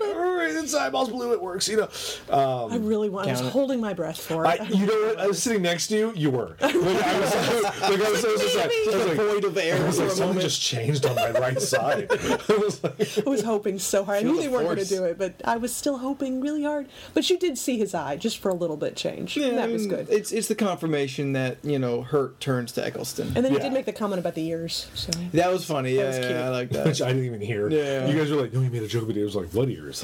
little bit. "All right, eyeballs blue, it works. You know, um, I really want. I was it. holding my breath for it. I, you know what? I was sitting next to you. You were. Like, I was, like, like, I was, I was just like, I was like, void of air. I was like, something just changed on my right side. I was, like, I was hoping so hard. I knew they weren't going to do it, but I was still hoping really hard. But you did see his eye just for a little bit change. Yeah, that I was good. It's it's the confirmation that you know Hurt turns to Eccleston. and then he did make the comment about the ears. So that was funny. Yeah, was yeah. I like that. which I didn't even hear. Yeah. You guys were like, no, he made a joke, but it was like, what ears?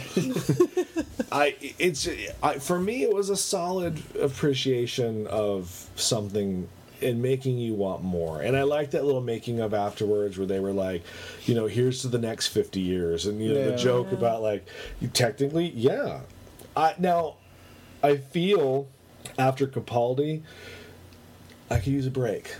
I it's I, for me it was a solid appreciation of something and making you want more. And I like that little making of afterwards where they were like, you know, here's to the next 50 years and you know Yeah. the joke about like technically, yeah. I now I feel after Capaldi I could use a break.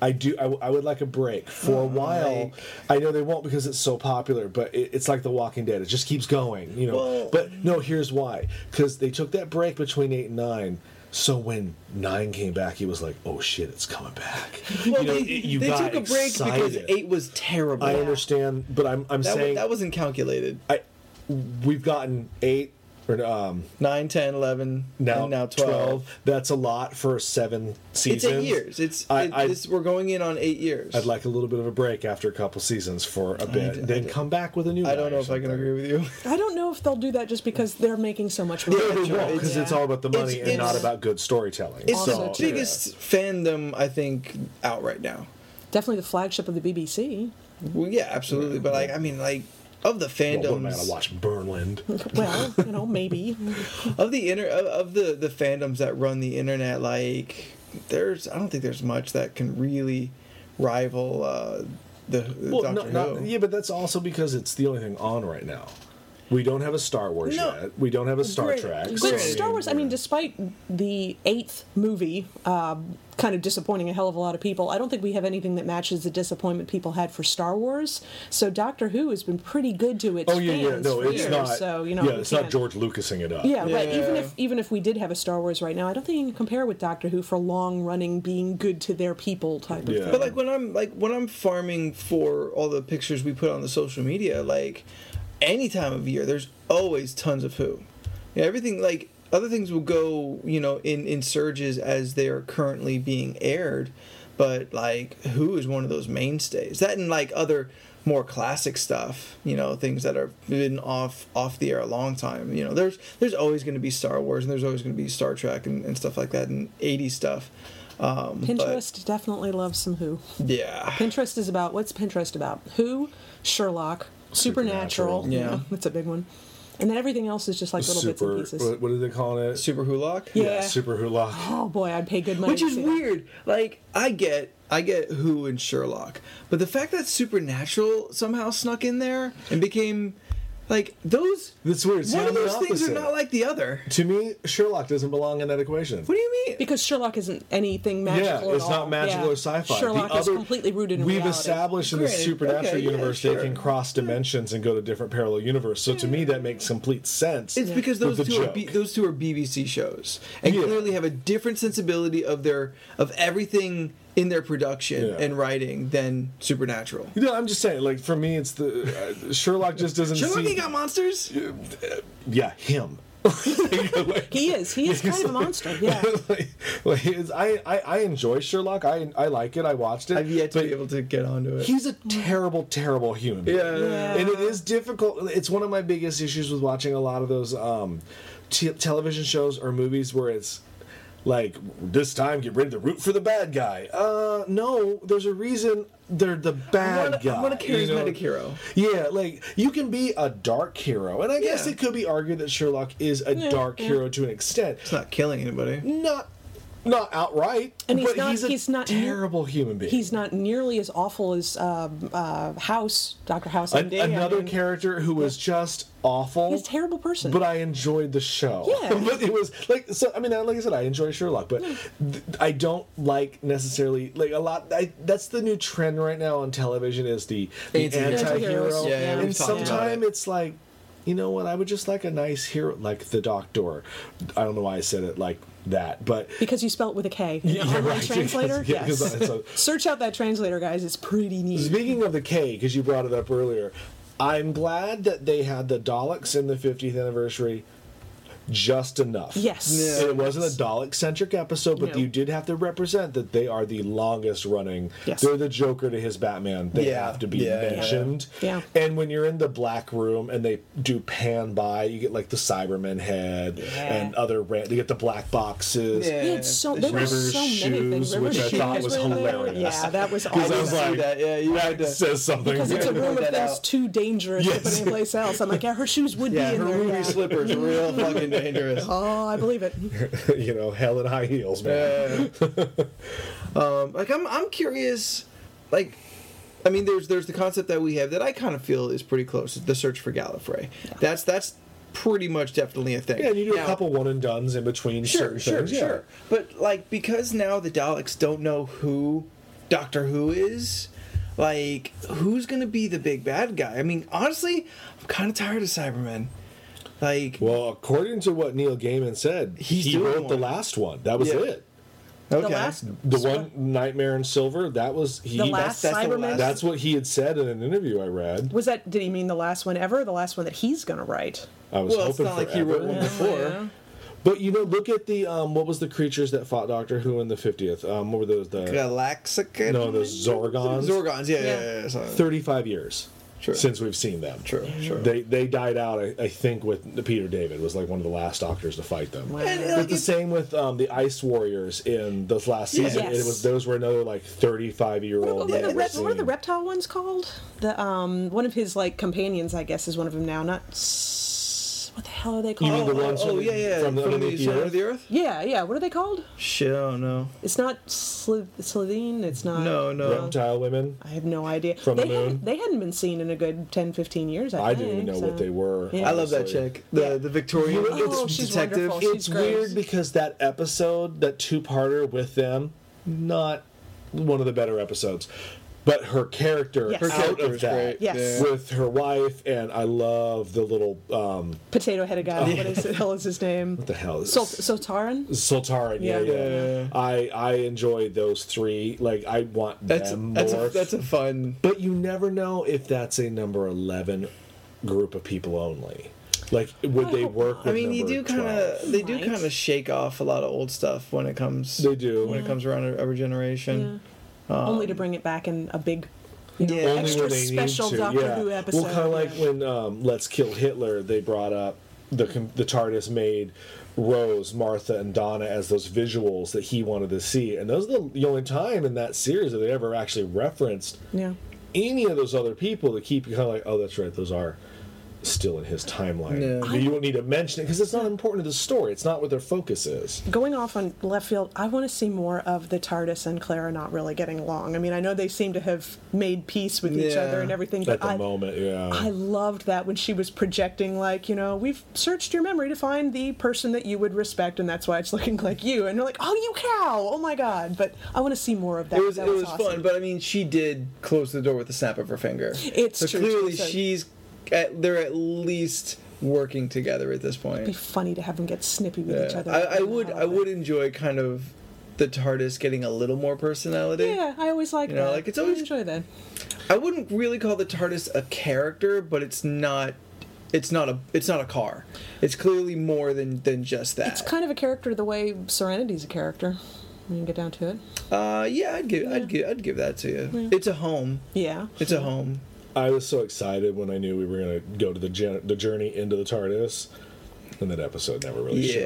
I do. I, w- I would like a break for a while. like- I know they won't because it's so popular, but it, it's like The Walking Dead. It just keeps going, you know. But no, here's why: because they took that break between eight and nine. So when nine came back, he was like, "Oh shit, it's coming back." Well, you know, they, you they took a break because eight was terrible. I understand, but I'm I'm That, saying that wasn't calculated. I we've gotten eight or um 9, 10, 11, now and now 12. That's a lot for seven seasons. It's seasons. eight years. It's I- it- I- this, we're going in on eight years. I'd like a little bit of a break after a couple seasons for a bit, d- then I d- come back with a new. I don't know or if I can agree with you. I don't know if they'll do that just because they're making so much money. Yeah, they true. won't because it's all about the money It's- and not about good storytelling. It's Also the true. biggest fandom I think out right now. Definitely the flagship of the BBC. Well, yeah, absolutely. But like, I mean, like of the Well, what am I fandoms, watch Burnland? Well, you know, maybe. of the inner of, of the the fandoms that run the internet, like there's, I don't think there's much that can really rival uh, the, the well, Doctor no, Who. not, yeah, but that's also because it's the only thing on right now. We don't have a Star Wars No. yet. We don't have a Star Great. Trek. But so, But Star Wars, I mean, despite the eighth movie um, kind of disappointing a hell of a lot of people, I don't think we have anything that matches the disappointment people had for Star Wars. So Doctor Who has been pretty good to its Oh yeah, yeah. fans No, for it's years. not. So you know, yeah, it's not can't- George Lucasing it up. Yeah, right. Even if even if we did have a Star Wars right now, I don't think you can compare with Doctor Who for long running, being good to their people type of thing. But like when I'm like when I'm farming for all the pictures we put on the social media, like any time of year, there's always tons of Who. Yeah, everything like other things will go, you know, in in surges as they are currently being aired, but like Who is one of those mainstays. That and like other more classic stuff, you know, things that have been off off the air a long time. You know, there's there's always going to be Star Wars and there's always going to be Star Trek and, and stuff like that and 80s stuff. Um, but- Pinterest definitely loves some Who. yeah. Pinterest is about what's Pinterest about? Who, Sherlock, Supernatural. Supernatural. Yeah. that's a big one. And then everything else is just like little bits and pieces. What, what are they calling it? Super Wholock? Yeah. Super Wholock. Oh boy, I'd pay good money. Which to is see that. weird. Like I get I get Who and Sherlock. But the fact that Supernatural somehow snuck in there and became like those That's weird. See, one I'm of the those things are opposite. not like the other. To me, Sherlock doesn't belong in that equation. What do you mean? Because Sherlock isn't anything magical yeah, at it's all. not magical Yeah. or sci-fi. Sherlock the is other, completely rooted in We've reality. established in the Granted, supernatural okay, yeah, universe sure. they can cross dimensions and go to different parallel universes. So to me, that makes complete sense. It's because with those the two are joke. B- those two are BBC shows and Yeah. clearly have a different sensibility of their of everything in their production Yeah. and writing than Supernatural. You know, I'm just saying. Like for me, it's the uh, Sherlock just doesn't Sherlock see. ain't got monsters. yeah, him. Like- He is. He is kind of a monster. Yeah. like, like, it's, I, I I enjoy Sherlock. I I like it. I watched it. I've yet to be able to get onto it. He's a terrible, terrible human. yeah. Yeah. and it is difficult. It's one of my biggest issues with watching a lot of those um, t- television shows or movies where it's like this time get ready to root for the bad guy. Uh, no, there's a reason they're the bad guy. I want a you know? charismatic hero. Yeah, like you can be a dark hero, and I guess Yeah. it could be argued that Sherlock is a Yeah, dark yeah. hero to an extent. It's not killing anybody. Not, not outright, And he's but not- he's a he's not near- terrible human being. He's not nearly as awful as um, uh, House, Doctor House. An- MD. I another mean, character who was just awful. He's a terrible person. But I enjoyed the show. Yeah. but it was like so. I mean, like I said, I enjoy Sherlock, but th- I don't like necessarily like a lot. I, that's the new trend right now on television is the, the Anti-heroes. anti-hero, Yeah, yeah, and we've talked about sometimes it. it's like. You know what? I would just like a nice hero, like the Doctor. I don't know why I said it like that, but because you spell it with a K. Yeah, online right. translator. Yeah, yes. a- Search out that translator, guys. It's pretty neat. Speaking of the K, because you brought it up earlier, I'm glad that they had the Daleks in the 50th anniversary just enough. Yes. Yeah. It wasn't a Dalek centric episode, but No. you did have to represent that they are the longest running. Yes. They're the Joker to his Batman. They Yeah. have to be Yeah, yeah. mentioned. Yeah. And when you're in the black room and they do pan by, you get like the Cyberman head Yeah. and other. Ra- you get the black boxes. Yeah. They so there were River's so many shoes, things. which River's I thought was were there. hilarious. Yeah, that was Because I was like, that, yeah, you had that to- says something. because it's a room if that's out. too dangerous Yes. to put anyplace else. I'm like, yeah, her shoes would Yeah, be in her there. ruby yeah. slippers real fucking dangerous. Oh, I believe it. you know, hell in high heels, man. Yeah. um, like I'm, I'm curious. Like, I mean, there's there's the concept that we have that I kind of feel is pretty close. The search for Gallifrey. That's that's pretty much definitely a thing. Yeah, and you do Now- a couple one and dones in between Sure, certain sure, things. yeah. sure. But like because now the Daleks don't know who Doctor Who is, like who's gonna be the big bad guy? I mean, honestly, I'm kind of tired of Cybermen. Like, Well, according to what Neil Gaiman said, He's he doing wrote the last one. That was Yeah. it. okay, The last, The one Nightmare in Silver. That was he. the last that's the Cyberman. last- That's what he had said in an interview I read. was that? Did he mean the last one ever? Or the last one that he's gonna write? I was well, it's hoping not like he wrote one before. Yeah. But you know, look at the um, what was the creatures that fought Doctor Who in the fiftieth? Um, what were those? The Galaxica. no, the Zygons. Zygons. Yeah, yeah, Yeah. yeah. yeah. Thirty-five years True. since we've seen them. True, sure. They they died out. I, I think with Peter David was like one of the last Doctors to fight them. And, But like, the same with um, the Ice Warriors in those last season. Yes. It was those were another like thirty-five year old. what, are the rep- what are the reptile ones called? The um, one of his like companions, I guess, is one of them now. Not s- what the hell are they You called? mean the oh, ones oh, from, yeah, yeah, from the underneath the center earth? of the earth. Yeah, yeah. What are they called? Shit, I don't know. It's not Sliv- Slitheen. It's not. No, no. Reptile women. I have no idea. From the moon? Hadn't, they hadn't been seen in a good 10, 15 years. I, think. I think, didn't even know so- what they were. Yeah. I love that chick. The Yeah. the Victorian Oh, it's she's detective. wonderful. It's She's gross. weird because that episode, that two-parter with them, not one of the better episodes. But her character Yes. Her out of that, great. Yes. Yeah. with her wife, and I love the little um, Potato headed guy. What is the hell is his name? what the hell is Sol- Soltaran? Sultaran, yeah, Yeah. yeah. Yeah. I I enjoy those three. Like I want That's them that's more. a, that's a fun. but you never know if that's a number eleven group of people only. Like, would they work? With I mean, you do kind of they do kind of shake off a lot of old stuff when it comes. They do. when it comes around every generation. Only to bring it back in a big, you know, Yeah. extra special. Doctor yeah. Who episode. Well, kind of like when um, Let's Kill Hitler, they brought up the the TARDIS made Rose, Martha, and Donna as those visuals that he wanted to see, and those are the, the only time in that series that they ever actually referenced Yeah. any of those other people to keep you kind of like, oh, that's right, those are still in his timeline. Yeah. But you don't need to mention it because it's not important to the story. It's not what their focus is. Going off on left field, I want to see more of the TARDIS and Clara not really getting along. I mean, I know they seem to have made peace with each Yeah. other and everything, At but the I, moment, yeah. I loved that when she was projecting, like, you know, we've searched your memory to find the person that you would respect, and that's why it's looking like you. And you're like, oh, you cow! Oh my god! But I want to see more of that. It was that it was awesome. fun, but I mean, she did close the door with the snap of her finger. It's so true, clearly too, so- she's at, they're at least working together at this point. It'd be funny to have them get snippy with each other. I, I would I would enjoy kind of the TARDIS getting a little more personality. Yeah, I always like You know, that. like, it's I always- enjoy that. I wouldn't really call the TARDIS a character, but it's not it's not a it's not a car. It's clearly more than than just that. It's kind of a character the way Serenity's a character. When you get down to it. uh yeah, I'd give I'd give I'd give that to you. It's a home. Yeah. It's a home. I was so excited when I knew we were going to go to the gen- the journey into the TARDIS, and that episode never really showed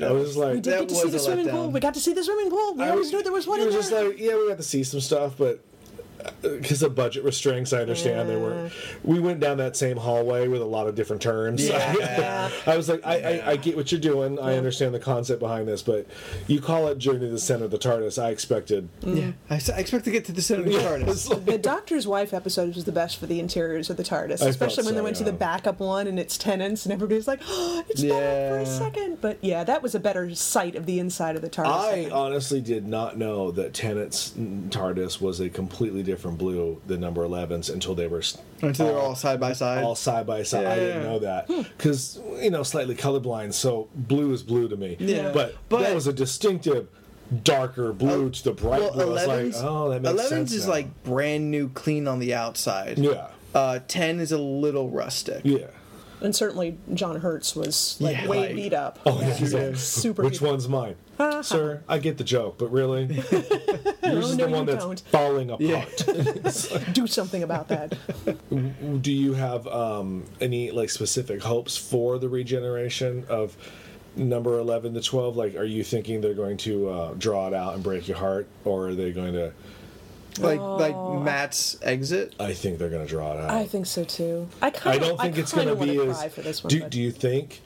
Yeah, I was like, We did get to see the a swimming pool. We got to see the swimming pool. We I always knew there was one It in was there. just like, yeah, we got to see some stuff, but because of budget restraints, I understand they weren't. We went down that same hallway with a lot of different turns. Yeah. I was like, I, I, I get what you're doing. I understand the concept behind this, but you call it Journey to the Center of the TARDIS. I expected. Mm. Yeah. I, expect to get to the center of the TARDIS. Like- the Doctor's Wife episode was the best for the interiors of the TARDIS, especially thought when they so, went to the backup one and it's Tennant's and everybody's like, oh, it's not for a second. But yeah, that was a better sight of the inside of the TARDIS. I think. honestly did not know that Tennant's TARDIS was a completely different blue than number 11's until they were s- Until they're all side by side. all side by side. I didn't know that because you know slightly colorblind, so blue is blue to me. Yeah. but, But- that was a distinctive darker blue Uh, to the bright well, blue. I was like, oh, that makes 11's sense. is now. like brand new, clean on the outside. yeah, Uh, Ten is a little rustic. Yeah. And certainly John Hurt's was like Yeah, way like- beat up. Oh, yeah. He's like, super Which beat up. one's mine? Sir, I get the joke, but really? Yours is no, the one that's don't. falling apart. Yeah. Do something about that. Do you have um, any like specific hopes for the regeneration of number 11 to 12? Like, are you thinking they're going to uh, draw it out and break your heart, or are they going to? Like Oh, like Matt's exit. I think they're going to draw it out. I think so too. I kind I don't think it's going to be as. cry for this one. do, but- do you think?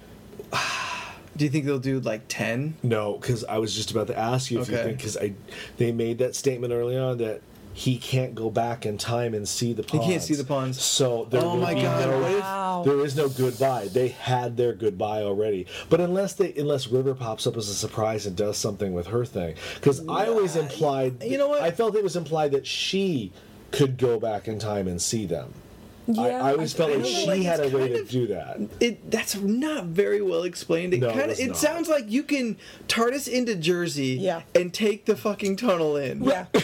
Do you think they'll do like ten? No, because I was just about to ask you if you think because I they made that statement early on that he can't go back in time and see the ponds. He can't see the ponds. So there Oh my God, no- Wow. there is no goodbye. They had their goodbye already. But unless they unless River pops up as a surprise and does something with her thing, because I always implied. You know what? I felt it was implied that she could go back in time and see them. I, Yeah, I always I- felt I like she like, had a way kind to do that. It that's not very well explained. It No, kind of it not. sounds like you can TARDIS into Jersey Yeah. and take the fucking tunnel in. Yeah.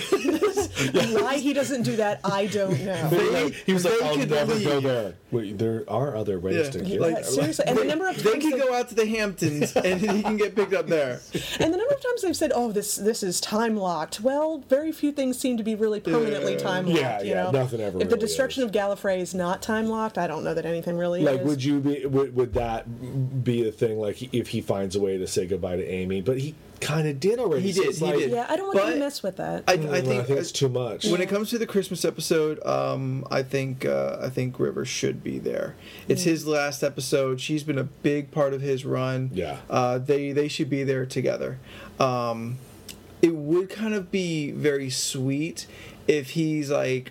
Why he doesn't do that, I don't know. They- he was like, "I'll could never go there." Wait, there are other ways Yeah. to Yeah, get like, there. seriously, and the number of They times can go out to the Hamptons and he can get picked up there. And the number of times they've said, "Oh, this this is time locked." Well, very few things seem to be really permanently Yeah. time locked. Yeah, you yeah, know? nothing ever If the destruction is. of Gallifrey is not time locked, I don't know that anything really like is. would you be would, would that be a thing like if he finds a way to say goodbye to amy but he kind of did already He did, it's he like, did. Yeah, I don't want But to mess with that. I, mm, I think, it's too much When it comes to the Christmas episode, um, I think uh, I think River should be there. It's his last episode. She's been a big part of his run. Yeah. uh, they they should be there together. Um, it would kind of be very sweet if he's like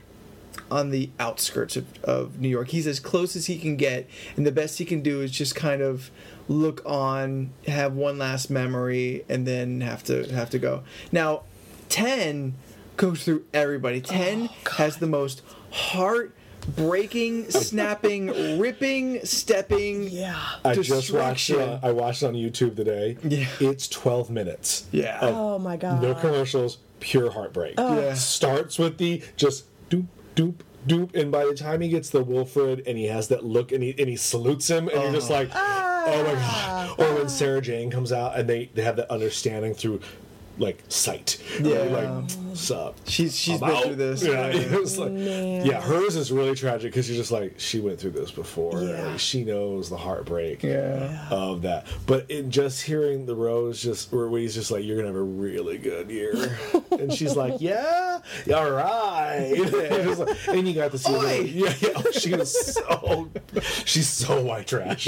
on the outskirts of, of New York. He's as close as he can get, and the best he can do is just kind of look on, have one last memory, and then have to have to go. Now, ten goes through everybody. Oh, ten has the most heart breaking, snapping, ripping, stepping. yeah. i just watched uh, destruction. it i watched it on youtube today Yeah. it's 12 minutes Yeah. Oh my god. no commercials pure heartbreak oh. Yeah. starts with the just doop doop doop and by the time he gets the wilfred and he has that look and he, and he salutes him and you're just oh. like oh my god. Or when sarah jane comes out and they, they have that understanding through like sight Yeah. like sup She's she's I'm been out. through this. Yeah, Yeah. it was like, oh, Man. yeah, hers is really tragic because you're just like she went through this before. Yeah. Like, she knows the heartbreak Yeah. of that. But in just hearing the rose, just where he's just like, "You're gonna have a really good year," and she's like, "Yeah, all right." and, like- and you got to see, her, yeah, yeah. Oh, she was so, she's so white trash,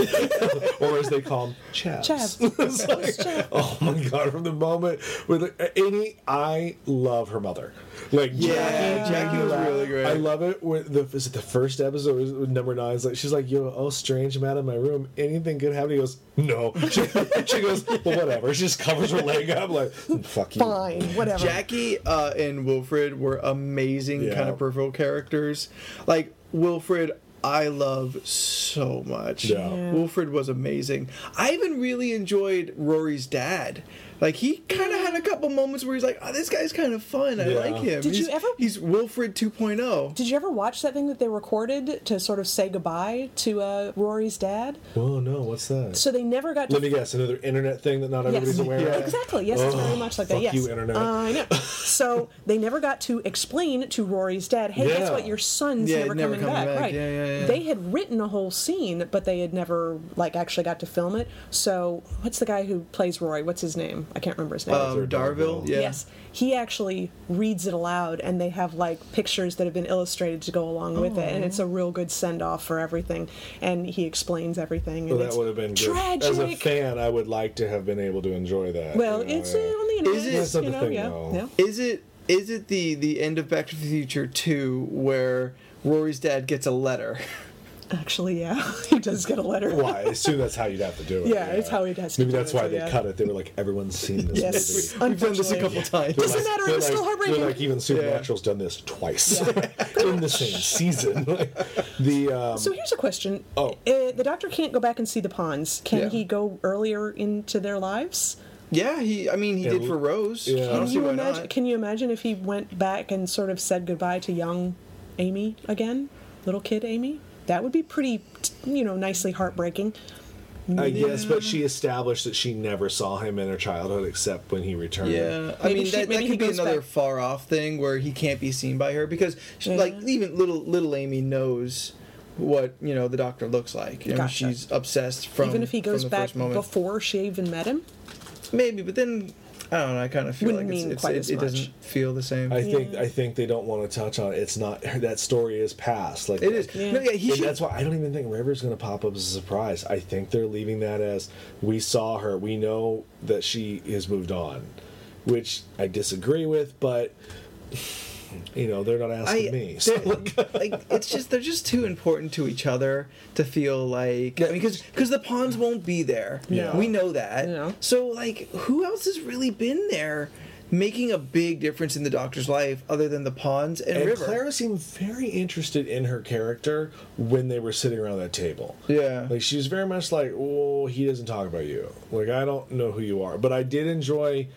or as they call them, chavs. Chav. It's like, oh my god! From the moment with Amy, I love her mother. Like Yeah, Jackie, Jackie was Laugh. really great. I love it. With the is it the first episode? Was it number nine? It's like she's like, "Yo, oh, strange, I'm out of my room. Anything good happen?" He goes, "No." She, she goes, "Well, whatever." She just covers her leg up, like, "Fuck you." Fine, whatever. Jackie uh, and Wilfred were amazing Yeah. kind of peripheral characters. Like Wilfred, I love so much. Yeah. Yeah. Wilfred was amazing. I even really enjoyed Rory's dad. Like he kind of had a couple moments where he's like, "Oh, this guy's kind of fun. I Yeah. like him." Did you ever- He's Wilfred oh. 2.0. Did you ever watch that thing that they recorded to sort of say goodbye to uh, Rory's dad? Oh no, what's that? So they never got to Let me guess. Another internet thing that not everybody's Yes. aware Yeah. of. Exactly. Yes, it's very Oh, much like that. fuck Yes, you, internet. I know. So they never got to explain to Rory's dad, "Hey, guess what? Your son's Yeah, never, never coming, coming back." back. Right? Yeah, yeah, yeah. They had written a whole scene, but they had never like actually got to film it. So what's the guy who plays Rory? What's his name? I can't remember his name. Um, Darvill. Yeah. Yes, he actually reads it aloud, and they have like pictures that have been illustrated to go along with it, and it's a real good send off for everything. And he explains everything. Well, and that would have been good. tragic. As a fan, I would like to have been able to enjoy that. well, you know, it's yeah. uh, on the internet. Is it, That's not the know, thing, yeah, though. Yeah. Is it is it the the end of Back to the Future 2 where Rory's dad gets a letter? Actually, yeah, he does get a letter. Why? I assume that's how you'd have to do it. Yeah, it's how he does. to Maybe that's why so they yeah. cut it. They were like, everyone's seen this Yes, movie. We've done this a couple times. They're Doesn't matter, they're it's still like- heartbreaking. Like even Supernatural's done this twice in the same season. Like, the um, So here's a question. Oh. Uh, the doctor can't go back and see the ponds. Can Yeah. he go earlier into their lives? Yeah, he. I mean, he Yeah, did for Rose. yeah. Can you imagine? not. Can you imagine if he went back and sort of said goodbye to young Amy again? little kid Amy. That would be pretty, you know, nicely heartbreaking. I guess, but she established that she never saw him in her childhood except when he returned. Yeah, I Maybe mean she- that, that could be another back- far off thing where he can't be seen by her because, she, like, even little little Amy knows what you know the doctor looks like. You know, Gotcha. she's obsessed from Even if he goes back before she even met him. maybe, but then I don't know. I kind of feel Wouldn't like it's, mean it's, quite it, as it much. doesn't feel the same. I think I think they don't want to touch on it. It's not that story is past. Like it is. Yeah. No, yeah, he should. that's why I don't even think River's going to pop up as a surprise. I think they're leaving that as we saw her. We know that she has moved on, which I disagree with, but you know they're not asking I, me. So like it's just they're just too important to each other to feel like I mean because the Ponds won't be there. Yeah. we know that. Yeah. So like, who else has really been there, making a big difference in the Doctor's life other than the Ponds and, and River? Clara seemed very interested in her character when they were sitting around that table. Yeah. Like she was very much like, "Oh, he doesn't talk about you. Like I don't know who you are." But I did enjoy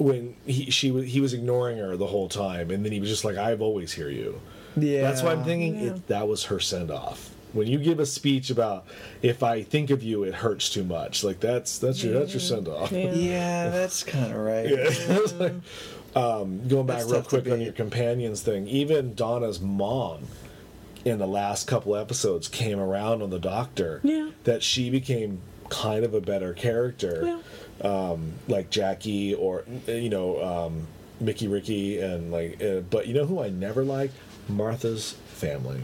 when he she was he was ignoring her the whole time, and then he was just like, "I've always hear you." yeah, That's why I'm thinking Yeah. it, that was her send off. When you give a speech about if I think of you, it hurts too much. Like that's that's your that's your send off. Yeah. Yeah, that's kind of right. um, going back That's real quick on your companions thing, even Donna's mom in the last couple episodes came around on the doctor. Yeah. That she became kind of a better character, um, like Jackie or you know um, Mickey Ricky and like. Uh, but you know who I never liked? Martha's family.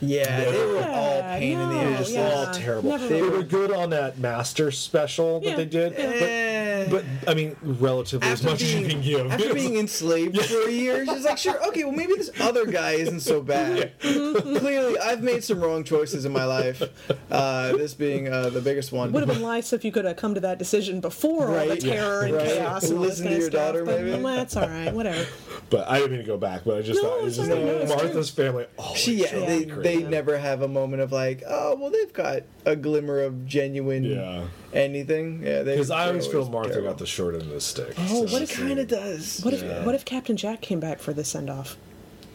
Yeah, they were all Yeah, pain in the no, ass. Just yeah. all terrible. Never They were good on that master special that Yeah, they did, Eh. but, but I mean, relatively as After much as you can being, give. after being enslaved for a year, she's like, sure, okay, well, maybe this other guy isn't so bad. Clearly, I've made some wrong choices in my life. Uh, this being uh, the biggest one. Would have been nice if you could have come to that decision before all the Right. terror and Right. chaos and all this Listen kind to of your stuff. daughter, but, maybe? well, that's all right. Whatever. But I didn't mean to go back. But I just No, thought it was it's just all right, no, like it's Martha's family. Oh, She, yeah, they, they never have a moment of like, oh, well, they've got a glimmer of genuine Yeah. anything. Yeah, because I always feel Martha terrible. got the short end of the stick. Oh, so what if- kind of does. What if what if Captain Jack came back for the send off?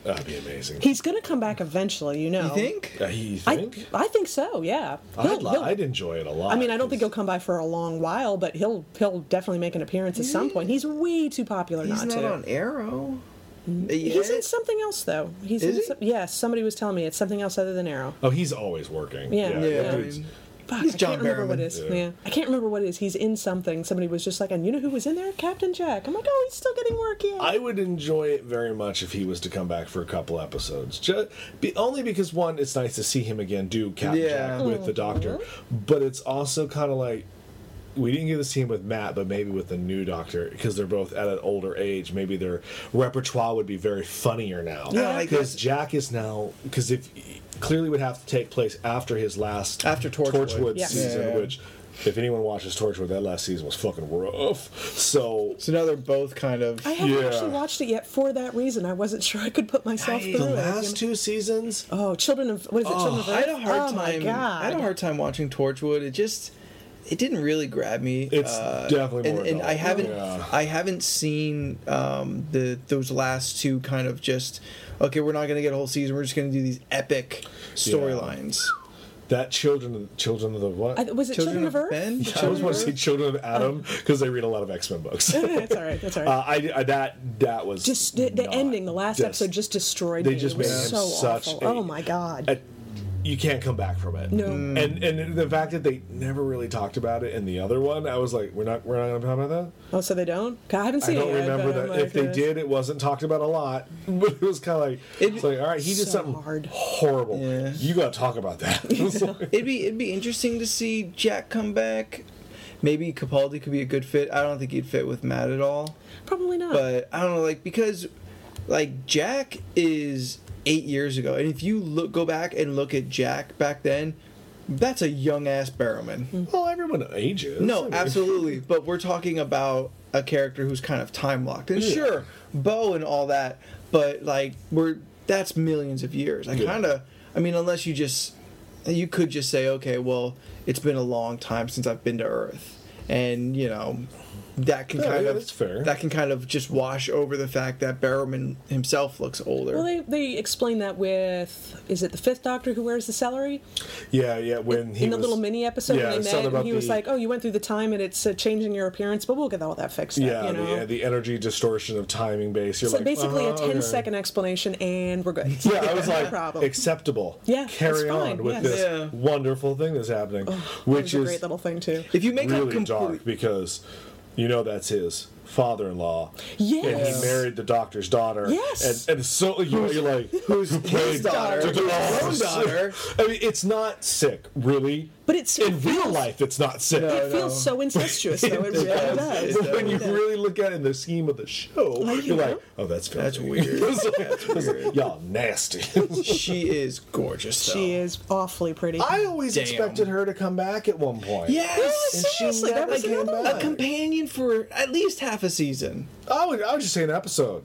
That'd be amazing. He's going to come back eventually, you know. You think? Uh, you I think? I think so. Yeah. I'd, He'll- li- he'll- I'd enjoy it a lot. I mean, I don't think he'll come by for a long while, but he'll he'll definitely make an appearance at some point. He's way too popular He's not not to. on Arrow. He's in something else though. He's Is in he? some, yes. Somebody was telling me it's something else other than Arrow. Oh, he's always working. Yeah. Yeah, Yeah. I dude's- mean, Fuck, He's I John can't remember what Barrowman. it is. Yeah. Yeah. I can't remember what it is. He's in something. Somebody was just like, and you know who was in there? Captain Jack. I'm like, oh, he's still getting work. Yeah. I would enjoy it very much if he was to come back for a couple episodes. Just be, only because one, it's nice to see him again do Captain Yeah. Jack with the Doctor, mm-hmm. but it's also kind of like we didn't get to see him with Matt, but maybe with the new Doctor because they're both at an older age. Maybe their repertoire would be very funnier now. Yeah, like because Jack is now because if clearly would have to take place after his last After Torchwood. Yeah. season, Yeah. which. If anyone watches Torchwood, that last season was fucking rough. So So now they're both kind of. I haven't Yeah. actually watched it yet for that reason. I wasn't sure I could put myself I- through the it. last you know? two seasons, Oh, Children of what is it? Children of I had a Earth? hard oh time. my god! I had a hard time watching Torchwood. It just, it didn't really grab me. It's uh, definitely and, more and I haven't, Yeah. I haven't seen um, the those last two kind of just. Okay, we're not going to get a whole season. We're just going to do these epic storylines. that children, of- children of the what? I, was it Children, of Earth? Ben? I always want to say Children of Adam because I read a lot of X Men books. uh, that's all right. That's all right. I, I that that was just the, the ending, the last just- episode, just destroyed they me. just it was made so such awful. a- oh my god! a- you can't come back from it. No. and and the fact that they never really talked about it in the other one, I was like, we're not we're not going to talk about that. oh, so they don't? I haven't seen. I don't it yet. remember but that. like, if they uh, did, it wasn't talked about a lot. But it was kind of like It- it's like, all right, he did So something hard. horrible. Yeah. You got to talk about that. Like- It'd be it'd be interesting to see Jack come back. Maybe Capaldi could be a good fit. I don't think he'd fit with Matt at all. probably not. but I don't know, like because like Jack is eight years ago, and if you look go back and look at Jack back then, that's a young ass Barrowman. Hmm. well, everyone ages. I No, mean- absolutely, but we're talking about a character who's kind of time locked, and Yeah. sure, Boe and all that, but like we're that's millions of years. I Yeah. kind of, I mean, unless you just you could just say, okay, well, it's been a long time since I've been to Earth. and you know that can Yeah, kind yeah, of that's fair. that can kind of just wash over the fact that Barrowman himself looks older. Well, they, they explain that with is it the fifth Doctor who wears the celery Yeah, yeah. When he in the was, little mini episode yeah, when they something met, about and he was like, "Oh, you went through the time and it's uh, changing your appearance, but we'll get all that fixed." yeah, up, you know. the, yeah, the energy distortion of timing base. You're so like basically uh-huh, a 10 okay. second explanation, and we're good. Yeah, I was like problem. acceptable. Yeah, carry that's on with yes. this Yeah. wonderful thing that's happening, That which was a is great little thing too. if you make really a complete, dark because you know that's his father-in-law. Yeah and he married the doctor's daughter. Yes. And, and so you're, you're like, who's who his daughter, his oh, daughter. I mean, it's not sick, really. But it's in real life, it's not sick. No, It feels so incestuous, though. It really does. does. It But when you does. really look at it in the scheme of the show, you you're know. like, oh, that's filthy. That's weird. That's weird. Y'all nasty. she is gorgeous. Though. She is awfully pretty. I always Damn. expected her to come back at one point. Yes, and she seriously, that never was came another back. a companion for at least half a season I would, I would just say an episode.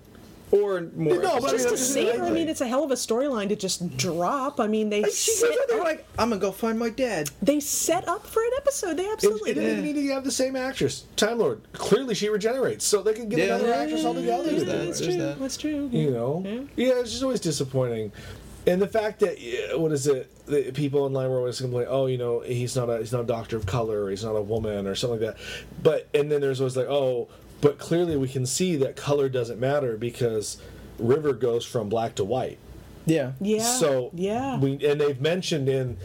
Or more. No, but I just mean, to I'm see her, I mean, it's a hell of a storyline to just drop. I mean, they she set goes out there up, like, I'm gonna go find my dad. they set up for an episode. They absolutely it didn't did. even need to have the same actress. Time Lord. Clearly, she regenerates, so they can get Yeah. another actress altogether. There's to that. do That's it. There's true. that. That's true. You know, Yeah. yeah. it's just always disappointing. And the fact that yeah, what is it? The people online were always complaining, "Oh, you know, he's not a he's not a doctor of color, or he's not a woman, or something like that." But and then there's always like, "Oh, but clearly we can see that color doesn't matter because River goes from black to white." Yeah. Yeah. So yeah. we and they've mentioned in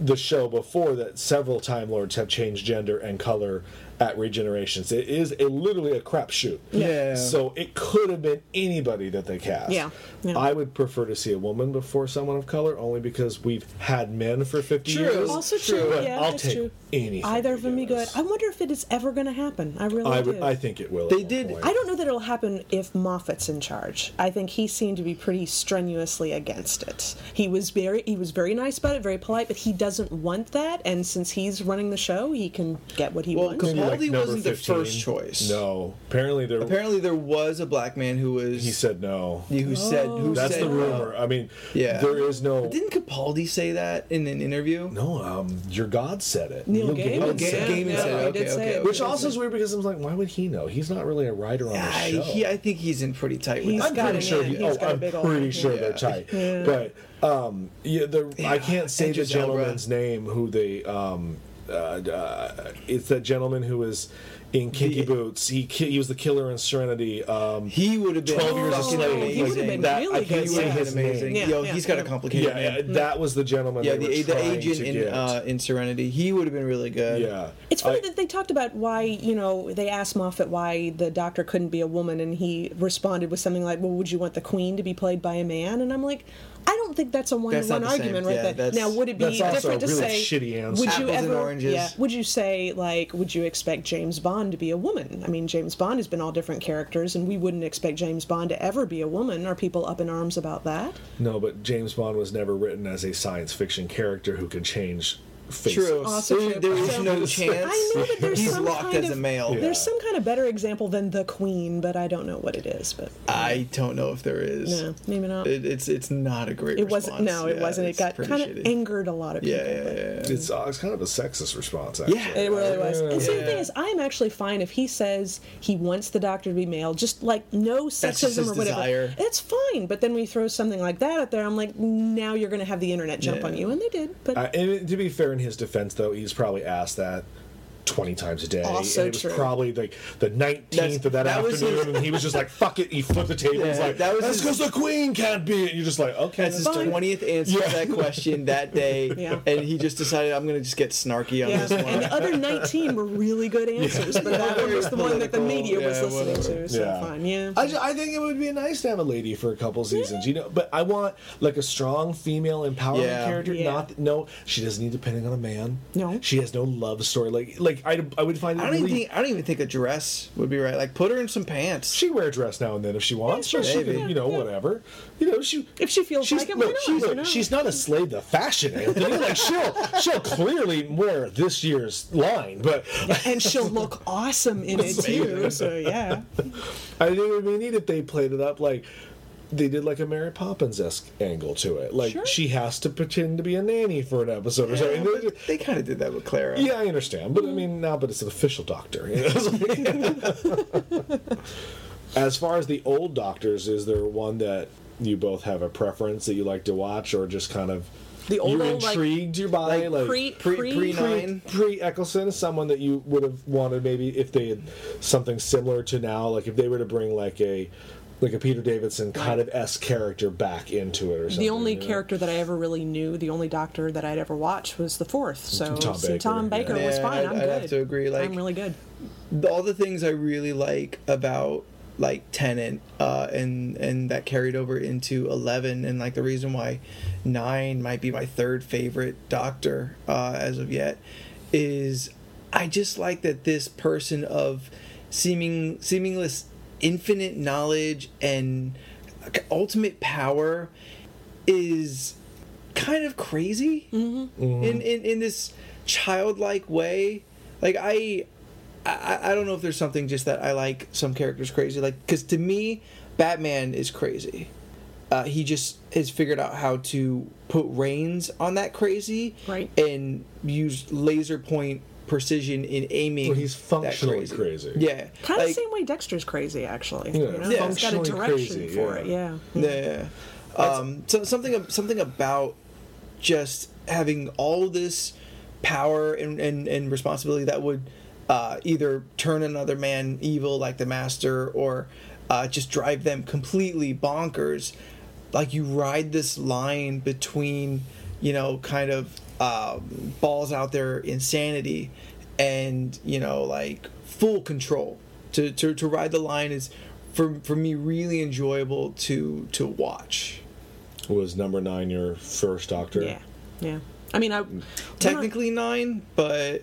the show before that several Time Lords have changed gender and color at regenerations. It is a, literally a crapshoot. Yeah. So it could have been anybody that they cast. Yeah, yeah. I would prefer to see a woman before someone of color, only because we've had men for fifty True. years. also True, true. but Yeah, I'll that's take true. anything. Either of them be good. I wonder if it is ever going to happen. I really I do. would. I think it will. They did- point. I don't know that it'll happen if Moffat's in charge. I think he seemed to be pretty strenuously against it. He was very he was very nice about it, very polite, but he doesn't want that. And since he's running the show, he can get what he Well, wants. Capaldi like wasn't the first choice. No. Apparently there. Apparently, there was a black man who was he said no. who said who That's said the rumor. I mean, Yeah. there is no. Didn't Capaldi say that in an interview? No, um, your God said it. Neil Gaiman Oh, said it. Gaiman Yeah, said it. he Okay, okay, it. okay. Which also is weird because I'm like, why would he know? He's not really a writer on Yeah, the show. he, I think he's in pretty tight with He's. I'm pretty sure. He, oh, got a I'm pretty sure they're tight. But um, yeah, the I can't say the Idris Elba. gentleman's name who they um, uh, uh, it's that gentleman who was in Kinky The- Boots. He ki- he was the killer in Serenity. Um, He would have been 12 years a fucking slave. amazing. He would have been that- really I can't He say his been amazing. name. Yo, Yeah, he's got yeah. a complicated yeah, yeah, that was the gentleman. Yeah, they the were the agent to in get. uh, in Serenity, he would have been really good. yeah, It's funny I- that they talked about why, you know, they asked Moffat why the doctor couldn't be a woman, and he responded with something like, Well, would you want the queen to be played by a man? And I'm like, I don't think that's a one-to-one argument right Yeah, there. Now, would it be different a to really say, shitty answer. Would you ever, oranges. Yeah, would you say, like, would you expect James Bond to be a woman? I mean, James Bond has been all different characters, and we wouldn't expect James Bond to ever be a woman. Are people up in arms about that? No, but James Bond was never written as a science fiction character who can change faces. True. Also there, true. there is no chance. I know that there's he's some locked kind as a male. Yeah. There's some kind of better example than the queen, but I don't know what it is. But I don't know if there is. no, maybe not. It, it's it's not a great. It wasn't. response. No, it wasn't. It got pretty kind of angered a lot of people. Yeah, yeah, but- yeah. It's, uh, it's kind of a sexist response, actually. Yeah. It really was. And see, the thing is, I'm actually fine if he says he wants the doctor to be male, just like no sexism or whatever. desire. It's fine. But then we throw something like that out there, I'm like, now you're going to have the internet jump Yeah. on you, and they did. But Uh, and to be fair, in his defense, though, he's probably asked that 20 times a day. And it was true. probably like the 19th That's- of that, that afternoon, his- and he was just like, fuck it. He flipped the table. He's Yeah, like, that was that's his- because the queen can't be. And you're just like, okay. That's his Fine. twentieth answer Yeah. to that question that day, Yeah. and he just decided I'm going to just get snarky on yeah, this one. and the other 19 were really good answers, but that one was the one that the media was listening whatever. to. So yeah. fine, yeah. I, ju- I think it would be nice to have a lady for a couple seasons, you know. But I want like a strong female empowerment character. Yeah. Not no, she doesn't need depending on a man. No. she has no love story. Like like I, I would find it I don't even really. think I don't even think a dress would be right. Like put her in some pants. she wear a dress now and then if she wants. Yeah, sure. she Maybe. can, you know, Yeah. whatever. You know, she If she feels she's, like it, look, why not? she's, look, she's not a slave to fashion, Anthony. like she'll she'll clearly wear this year's line, but and she'll look awesome in it too. So yeah, I think it would be neat if they played it up like they did like a Mary Poppins esque angle to it. Like Sure. she has to pretend to be a nanny for an episode or Yeah, something. but they kind of did that with Clara. Yeah, I understand, but I mean now, but it's an official doctor. you know, as far as the old doctors, is there one that you both have a preference that you like to watch, or just kind of The old, you're old, like- intrigued by like pre pre- pre, pre- pre Nine? pre Eccleston, someone that you would have wanted maybe if they had something similar to now, like if they were to bring like a like a Peter Davidson kind of s character back into it or something. the only you know? character that I ever really knew, the only doctor that I'd ever watched was the fourth. So Tom Baker, Tom Baker yeah. was fine. I'd- I'm I'd good. have to agree, like- I'm really good. the- all the things I really like about like Tennant uh, and and that carried over into Eleven, and like the reason why Nine might be my third favorite Doctor uh, as of yet is I just like that this person of seeming seemingless infinite knowledge and ultimate power is kind of crazy in, in in this childlike way like i I, I don't know if there's something just that I like some characters crazy like because to me Batman is crazy. Uh, he just has figured out how to put reins on that crazy Right. and use laser point precision in aiming. Well, he's that functionally crazy. Yeah, Kind of like- the same way Dexter's crazy, actually. Yeah, you know? Yeah. He's got a functionally direction crazy, for yeah. it. Yeah. Yeah. Um, so something something about just having all this power and, and, and responsibility that would uh, either turn another man evil like the master or uh, just drive them completely bonkers. Like you ride this line between, you know, kind of um, balls out there insanity and, you know, like full control. To, to, to ride the line is for, for me really enjoyable to to watch. Was number nine your first Doctor? Yeah. Yeah. I mean, I when I- Technically nine, but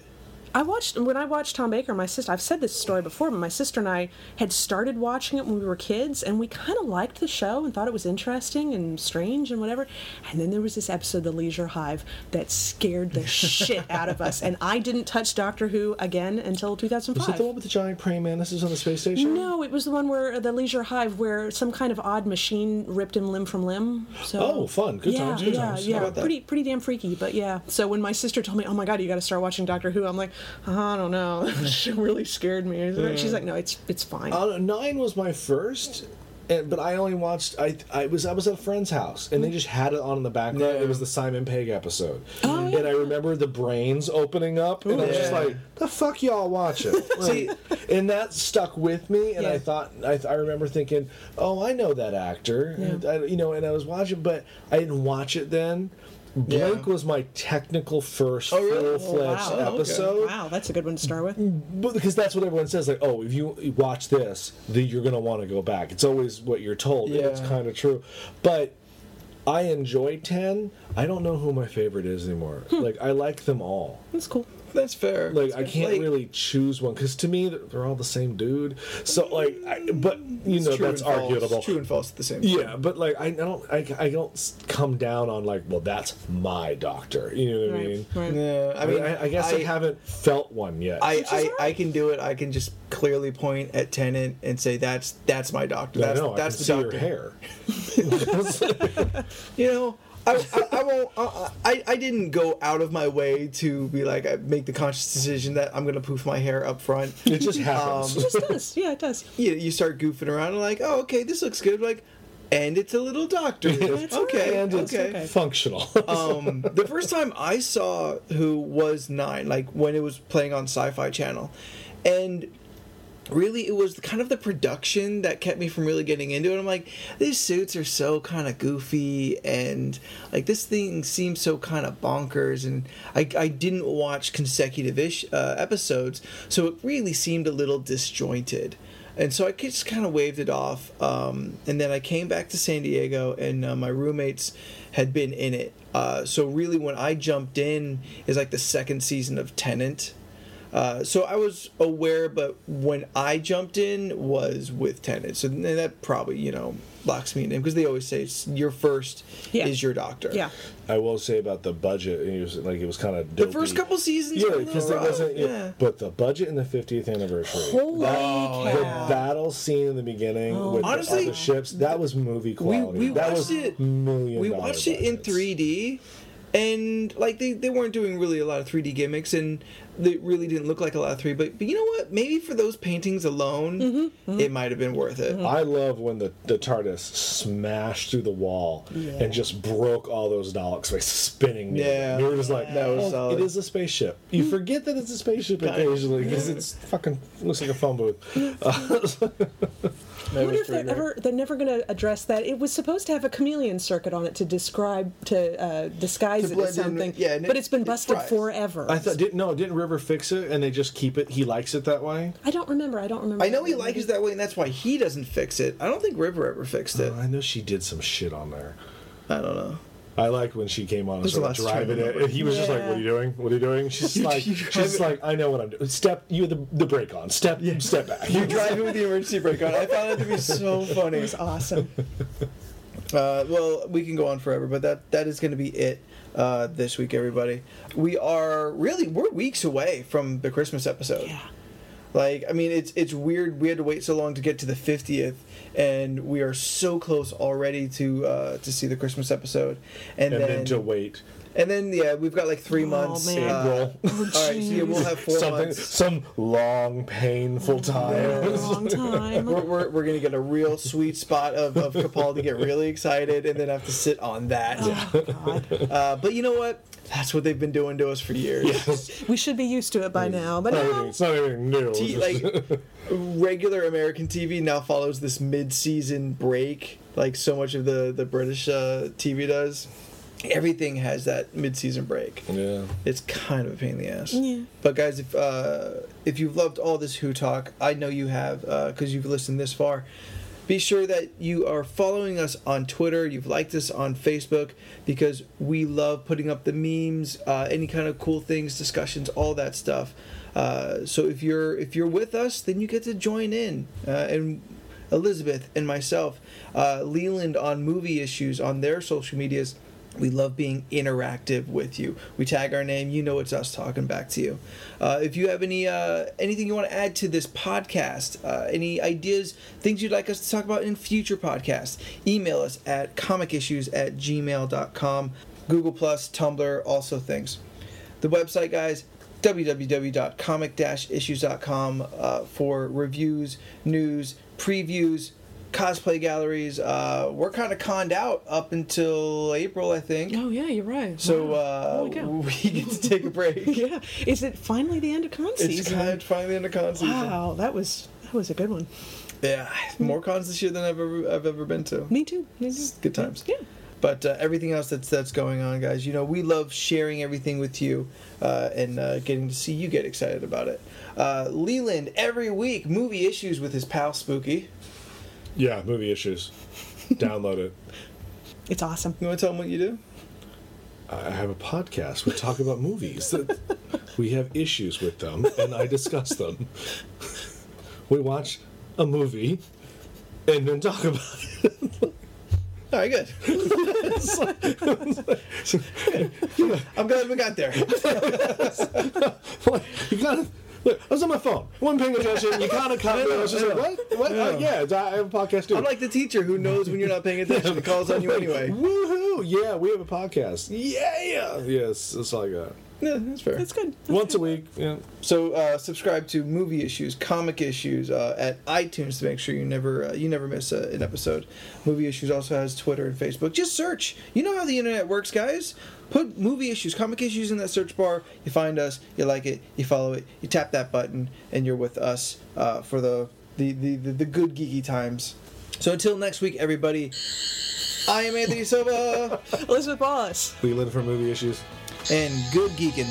I watched when I watched Tom Baker. My sister, I've said this story before, but my sister and I had started watching it when we were kids, and we kind of liked the show and thought it was interesting and strange and whatever. And then there was this episode, The Leisure Hive, that scared the shit out of us, and I didn't touch Doctor Who again until 2005. Was it the one with the giant praying mantises on the space station? no, it was the one where the Leisure Hive, where some kind of odd machine ripped him limb from limb. So Oh, fun. Good yeah, times, good yeah, times. yeah. How? Pretty, pretty damn freaky. But yeah. So when my sister told me, "Oh my god, you got to start watching Doctor Who," I'm like, "Oh, I don't know. she really scared me. She's like, "No, it's it's fine." Uh, nine was my first, and, but I only watched. I I was I was at a friend's house, and they just had it on in the background. Yeah. It was the Simon Pegg episode, Oh, yeah. and I remember the brains opening up, and I was just like, "The fuck y'all watching?" See- and that stuck with me, and I thought I, I remember thinking, "Oh, I know that actor," and I, you know, and I was watching, but I didn't watch it then. Blink Yeah. was my technical first Oh, really? full fledged Oh, wow. okay. episode. wow, that's a good one to start with. But because that's what everyone says, like, oh, if you watch this, then you're gonna want to go back. It's always what you're told, Yeah. it's kind of true. But I enjoy ten. I don't know who my favorite is anymore. Hmm. Like, I like them all. That's cool. That's fair. Like, I can't Like, really choose one because to me, they're- they're all the same dude. So, like, I, but you know, that's and false. arguable. True and false at the same time. Yeah, but like I don't, I, I don't come down on like, well, that's my doctor. You know what I mean? right. Yeah, I mean, I, I guess I, haven't felt one yet. I, I, alright. I can do it. I can just clearly point at Tennant and say that's that's my doctor. I That's know. that's I can the see doctor. your hair. You know, I, I, I won't. I, I I didn't go out of my way to be like I make the conscious decision that I'm gonna poof my hair up front. It just happens. Um, It just does. Yeah, it does. you, you start goofing around and like, oh, okay, this looks good. Like, and it's a little doctor. That's okay, and it's okay. functional. um, the first time I saw Who was nine, like when it was playing on Sci-Fi Channel, and really it was kind of the production that kept me from really getting into it. I'm like, these suits are so kind of goofy, and like this thing seems so kind of bonkers, and I, I didn't watch consecutive ish uh, episodes, so it really seemed a little disjointed. And so I just kind of waved it off. Um, and then I came back to San Diego, and uh, my roommates had been in it. Uh, so really, when I jumped in, is like the second season of Tennant. Uh, so I was aware, but when I jumped in was with Tennant. So that probably you know locks me in because they always say it's your first Yeah. is your doctor. Yeah. I will say about the budget, it was like it was kind of The first couple seasons, Yeah, because little it wasn't. rough, yeah. But the budget in the 50th anniversary, Holy the cow. battle scene in the beginning with Honestly, all the ships, that was movie we quality. that watched was it- million. we dollar watched it in 3D, and like they, they weren't doing really a lot of 3D gimmicks, and they really didn't look like a lot of 3D. But but you know what? Maybe for those paintings alone, Mm-hmm. mm-hmm. it might have been worth it. Mm-hmm. I love when the, the TARDIS smashed through the wall and just broke all those Daleks by spinning. near Yeah. you were just like, That was "Oh, solid." it is a spaceship. You mm-hmm. forget that it's a spaceship occasionally because it's fucking looks like a phone booth. That I was wonder if they're great. ever they're never going to address that. It was supposed to have a chameleon circuit on it to describe to uh, disguise To it blend as in, something. yeah, and but it- it's been it busted fries. forever. I thought didn't no didn't River fix it and they just keep it. He likes it that way. I don't remember. I don't remember. I know he likes it that way, and that's why he doesn't fix it. I don't think River ever fixed it. Oh, I know she did some shit on there. I don't know. I liked when she came on and There's a started driving it, and he was just like, "What are you doing? What are you doing?" She's like, you "She's it- like, I know what I'm doing. Step, you the the brake on. Step, step back." You're driving with the emergency brake on. I found that to be so funny. It was awesome. Uh, well, we can go on forever, but that that is going to be it uh, this week, everybody. We are really we're weeks away from the Christmas episode. yeah. Like, I mean, it's it's weird. We had to wait so long to get to the fiftieth, and we are so close already to uh, to see the Christmas episode, and, and then, then to wait. and then yeah, we've got like three Oh, months. man. uh, April. all right, so yeah, we'll have four Something, months. some long, painful time. Long time. We're, we're, we're gonna get a real sweet spot of, of Capaldi get really excited and then have to sit on that. Oh, God. Uh, but you know what? That's what they've been doing to us for years. We should be used to it by now, but no. it's not anything new. T- like regular American TV now follows this mid-season break, like so much of the the British uh, TV does. Everything has that mid-season break. yeah. It's kind of a pain in the ass. Yeah. But guys, if uh, if you've loved all this Who talk, I know you have because you've listened this far. Be sure that you are following us on Twitter. You've liked us on Facebook because we love putting up the memes, uh, any kind of cool things, discussions, all that stuff. Uh, so if you're if you're with us, then you get to join in. Uh, and Elizabeth and myself, uh, Leland on movie issues on their social medias. We love being interactive with you. We tag our name, you know it's us talking back to you. Uh, if you have any uh, anything you want to add to this podcast, uh, any ideas, things you'd like us to talk about in future podcasts, email us at comicissues at gmail.com, Google Plus, Tumblr, also things. The website, guys, www.comic-issues.com uh, for reviews, news, previews, cosplay galleries. Uh, we're kind of conned out up until April, I think. Oh yeah, you're right. So Wow. uh, we get to take a break. yeah, is it finally the end of con season? It's kind of finally in the con season. Wow, that was that was a good one. Yeah, more cons this year than I've ever I've ever been to. Me too. Me too. Good times. Yeah. But uh, everything else that's that's going on, guys, you know, we love sharing everything with you uh, and uh, getting to see you get excited about it. Uh, Leland every week movie issues with his pal Spooky. Yeah, movie issues. Download it. It's awesome. You want to tell them what you do? I have a podcast. We talk about movies. We have issues with them, and I discuss them. We watch a movie and then talk about it. All right, good. I'm glad we got there. Like, you gotta. Look, I was on my phone. I wasn't paying attention. You kind of caught me. I was just like, what? What? Uh, yeah, I have a podcast too. I'm like the teacher who knows when you're not paying attention and calls on you anyway. Woohoo! Yeah, we have a podcast. Yeah! Yes, that's all I got. Yeah, that's fair. It's good. Once a week. Yeah. So uh, subscribe to movie issues, comic issues uh, at iTunes to make sure you never uh, you never miss uh, an episode. Movie issues also has Twitter and Facebook. Just search. You know how the internet works, guys. Put movie issues, comic issues in that search bar. You find us. You like it. You follow it. You tap that button, and you're with us uh, for the the, the the the good geeky times. So until next week, everybody. I am Anthony Silva, Elizabeth Wallace. Leland for movie issues. and good geeking.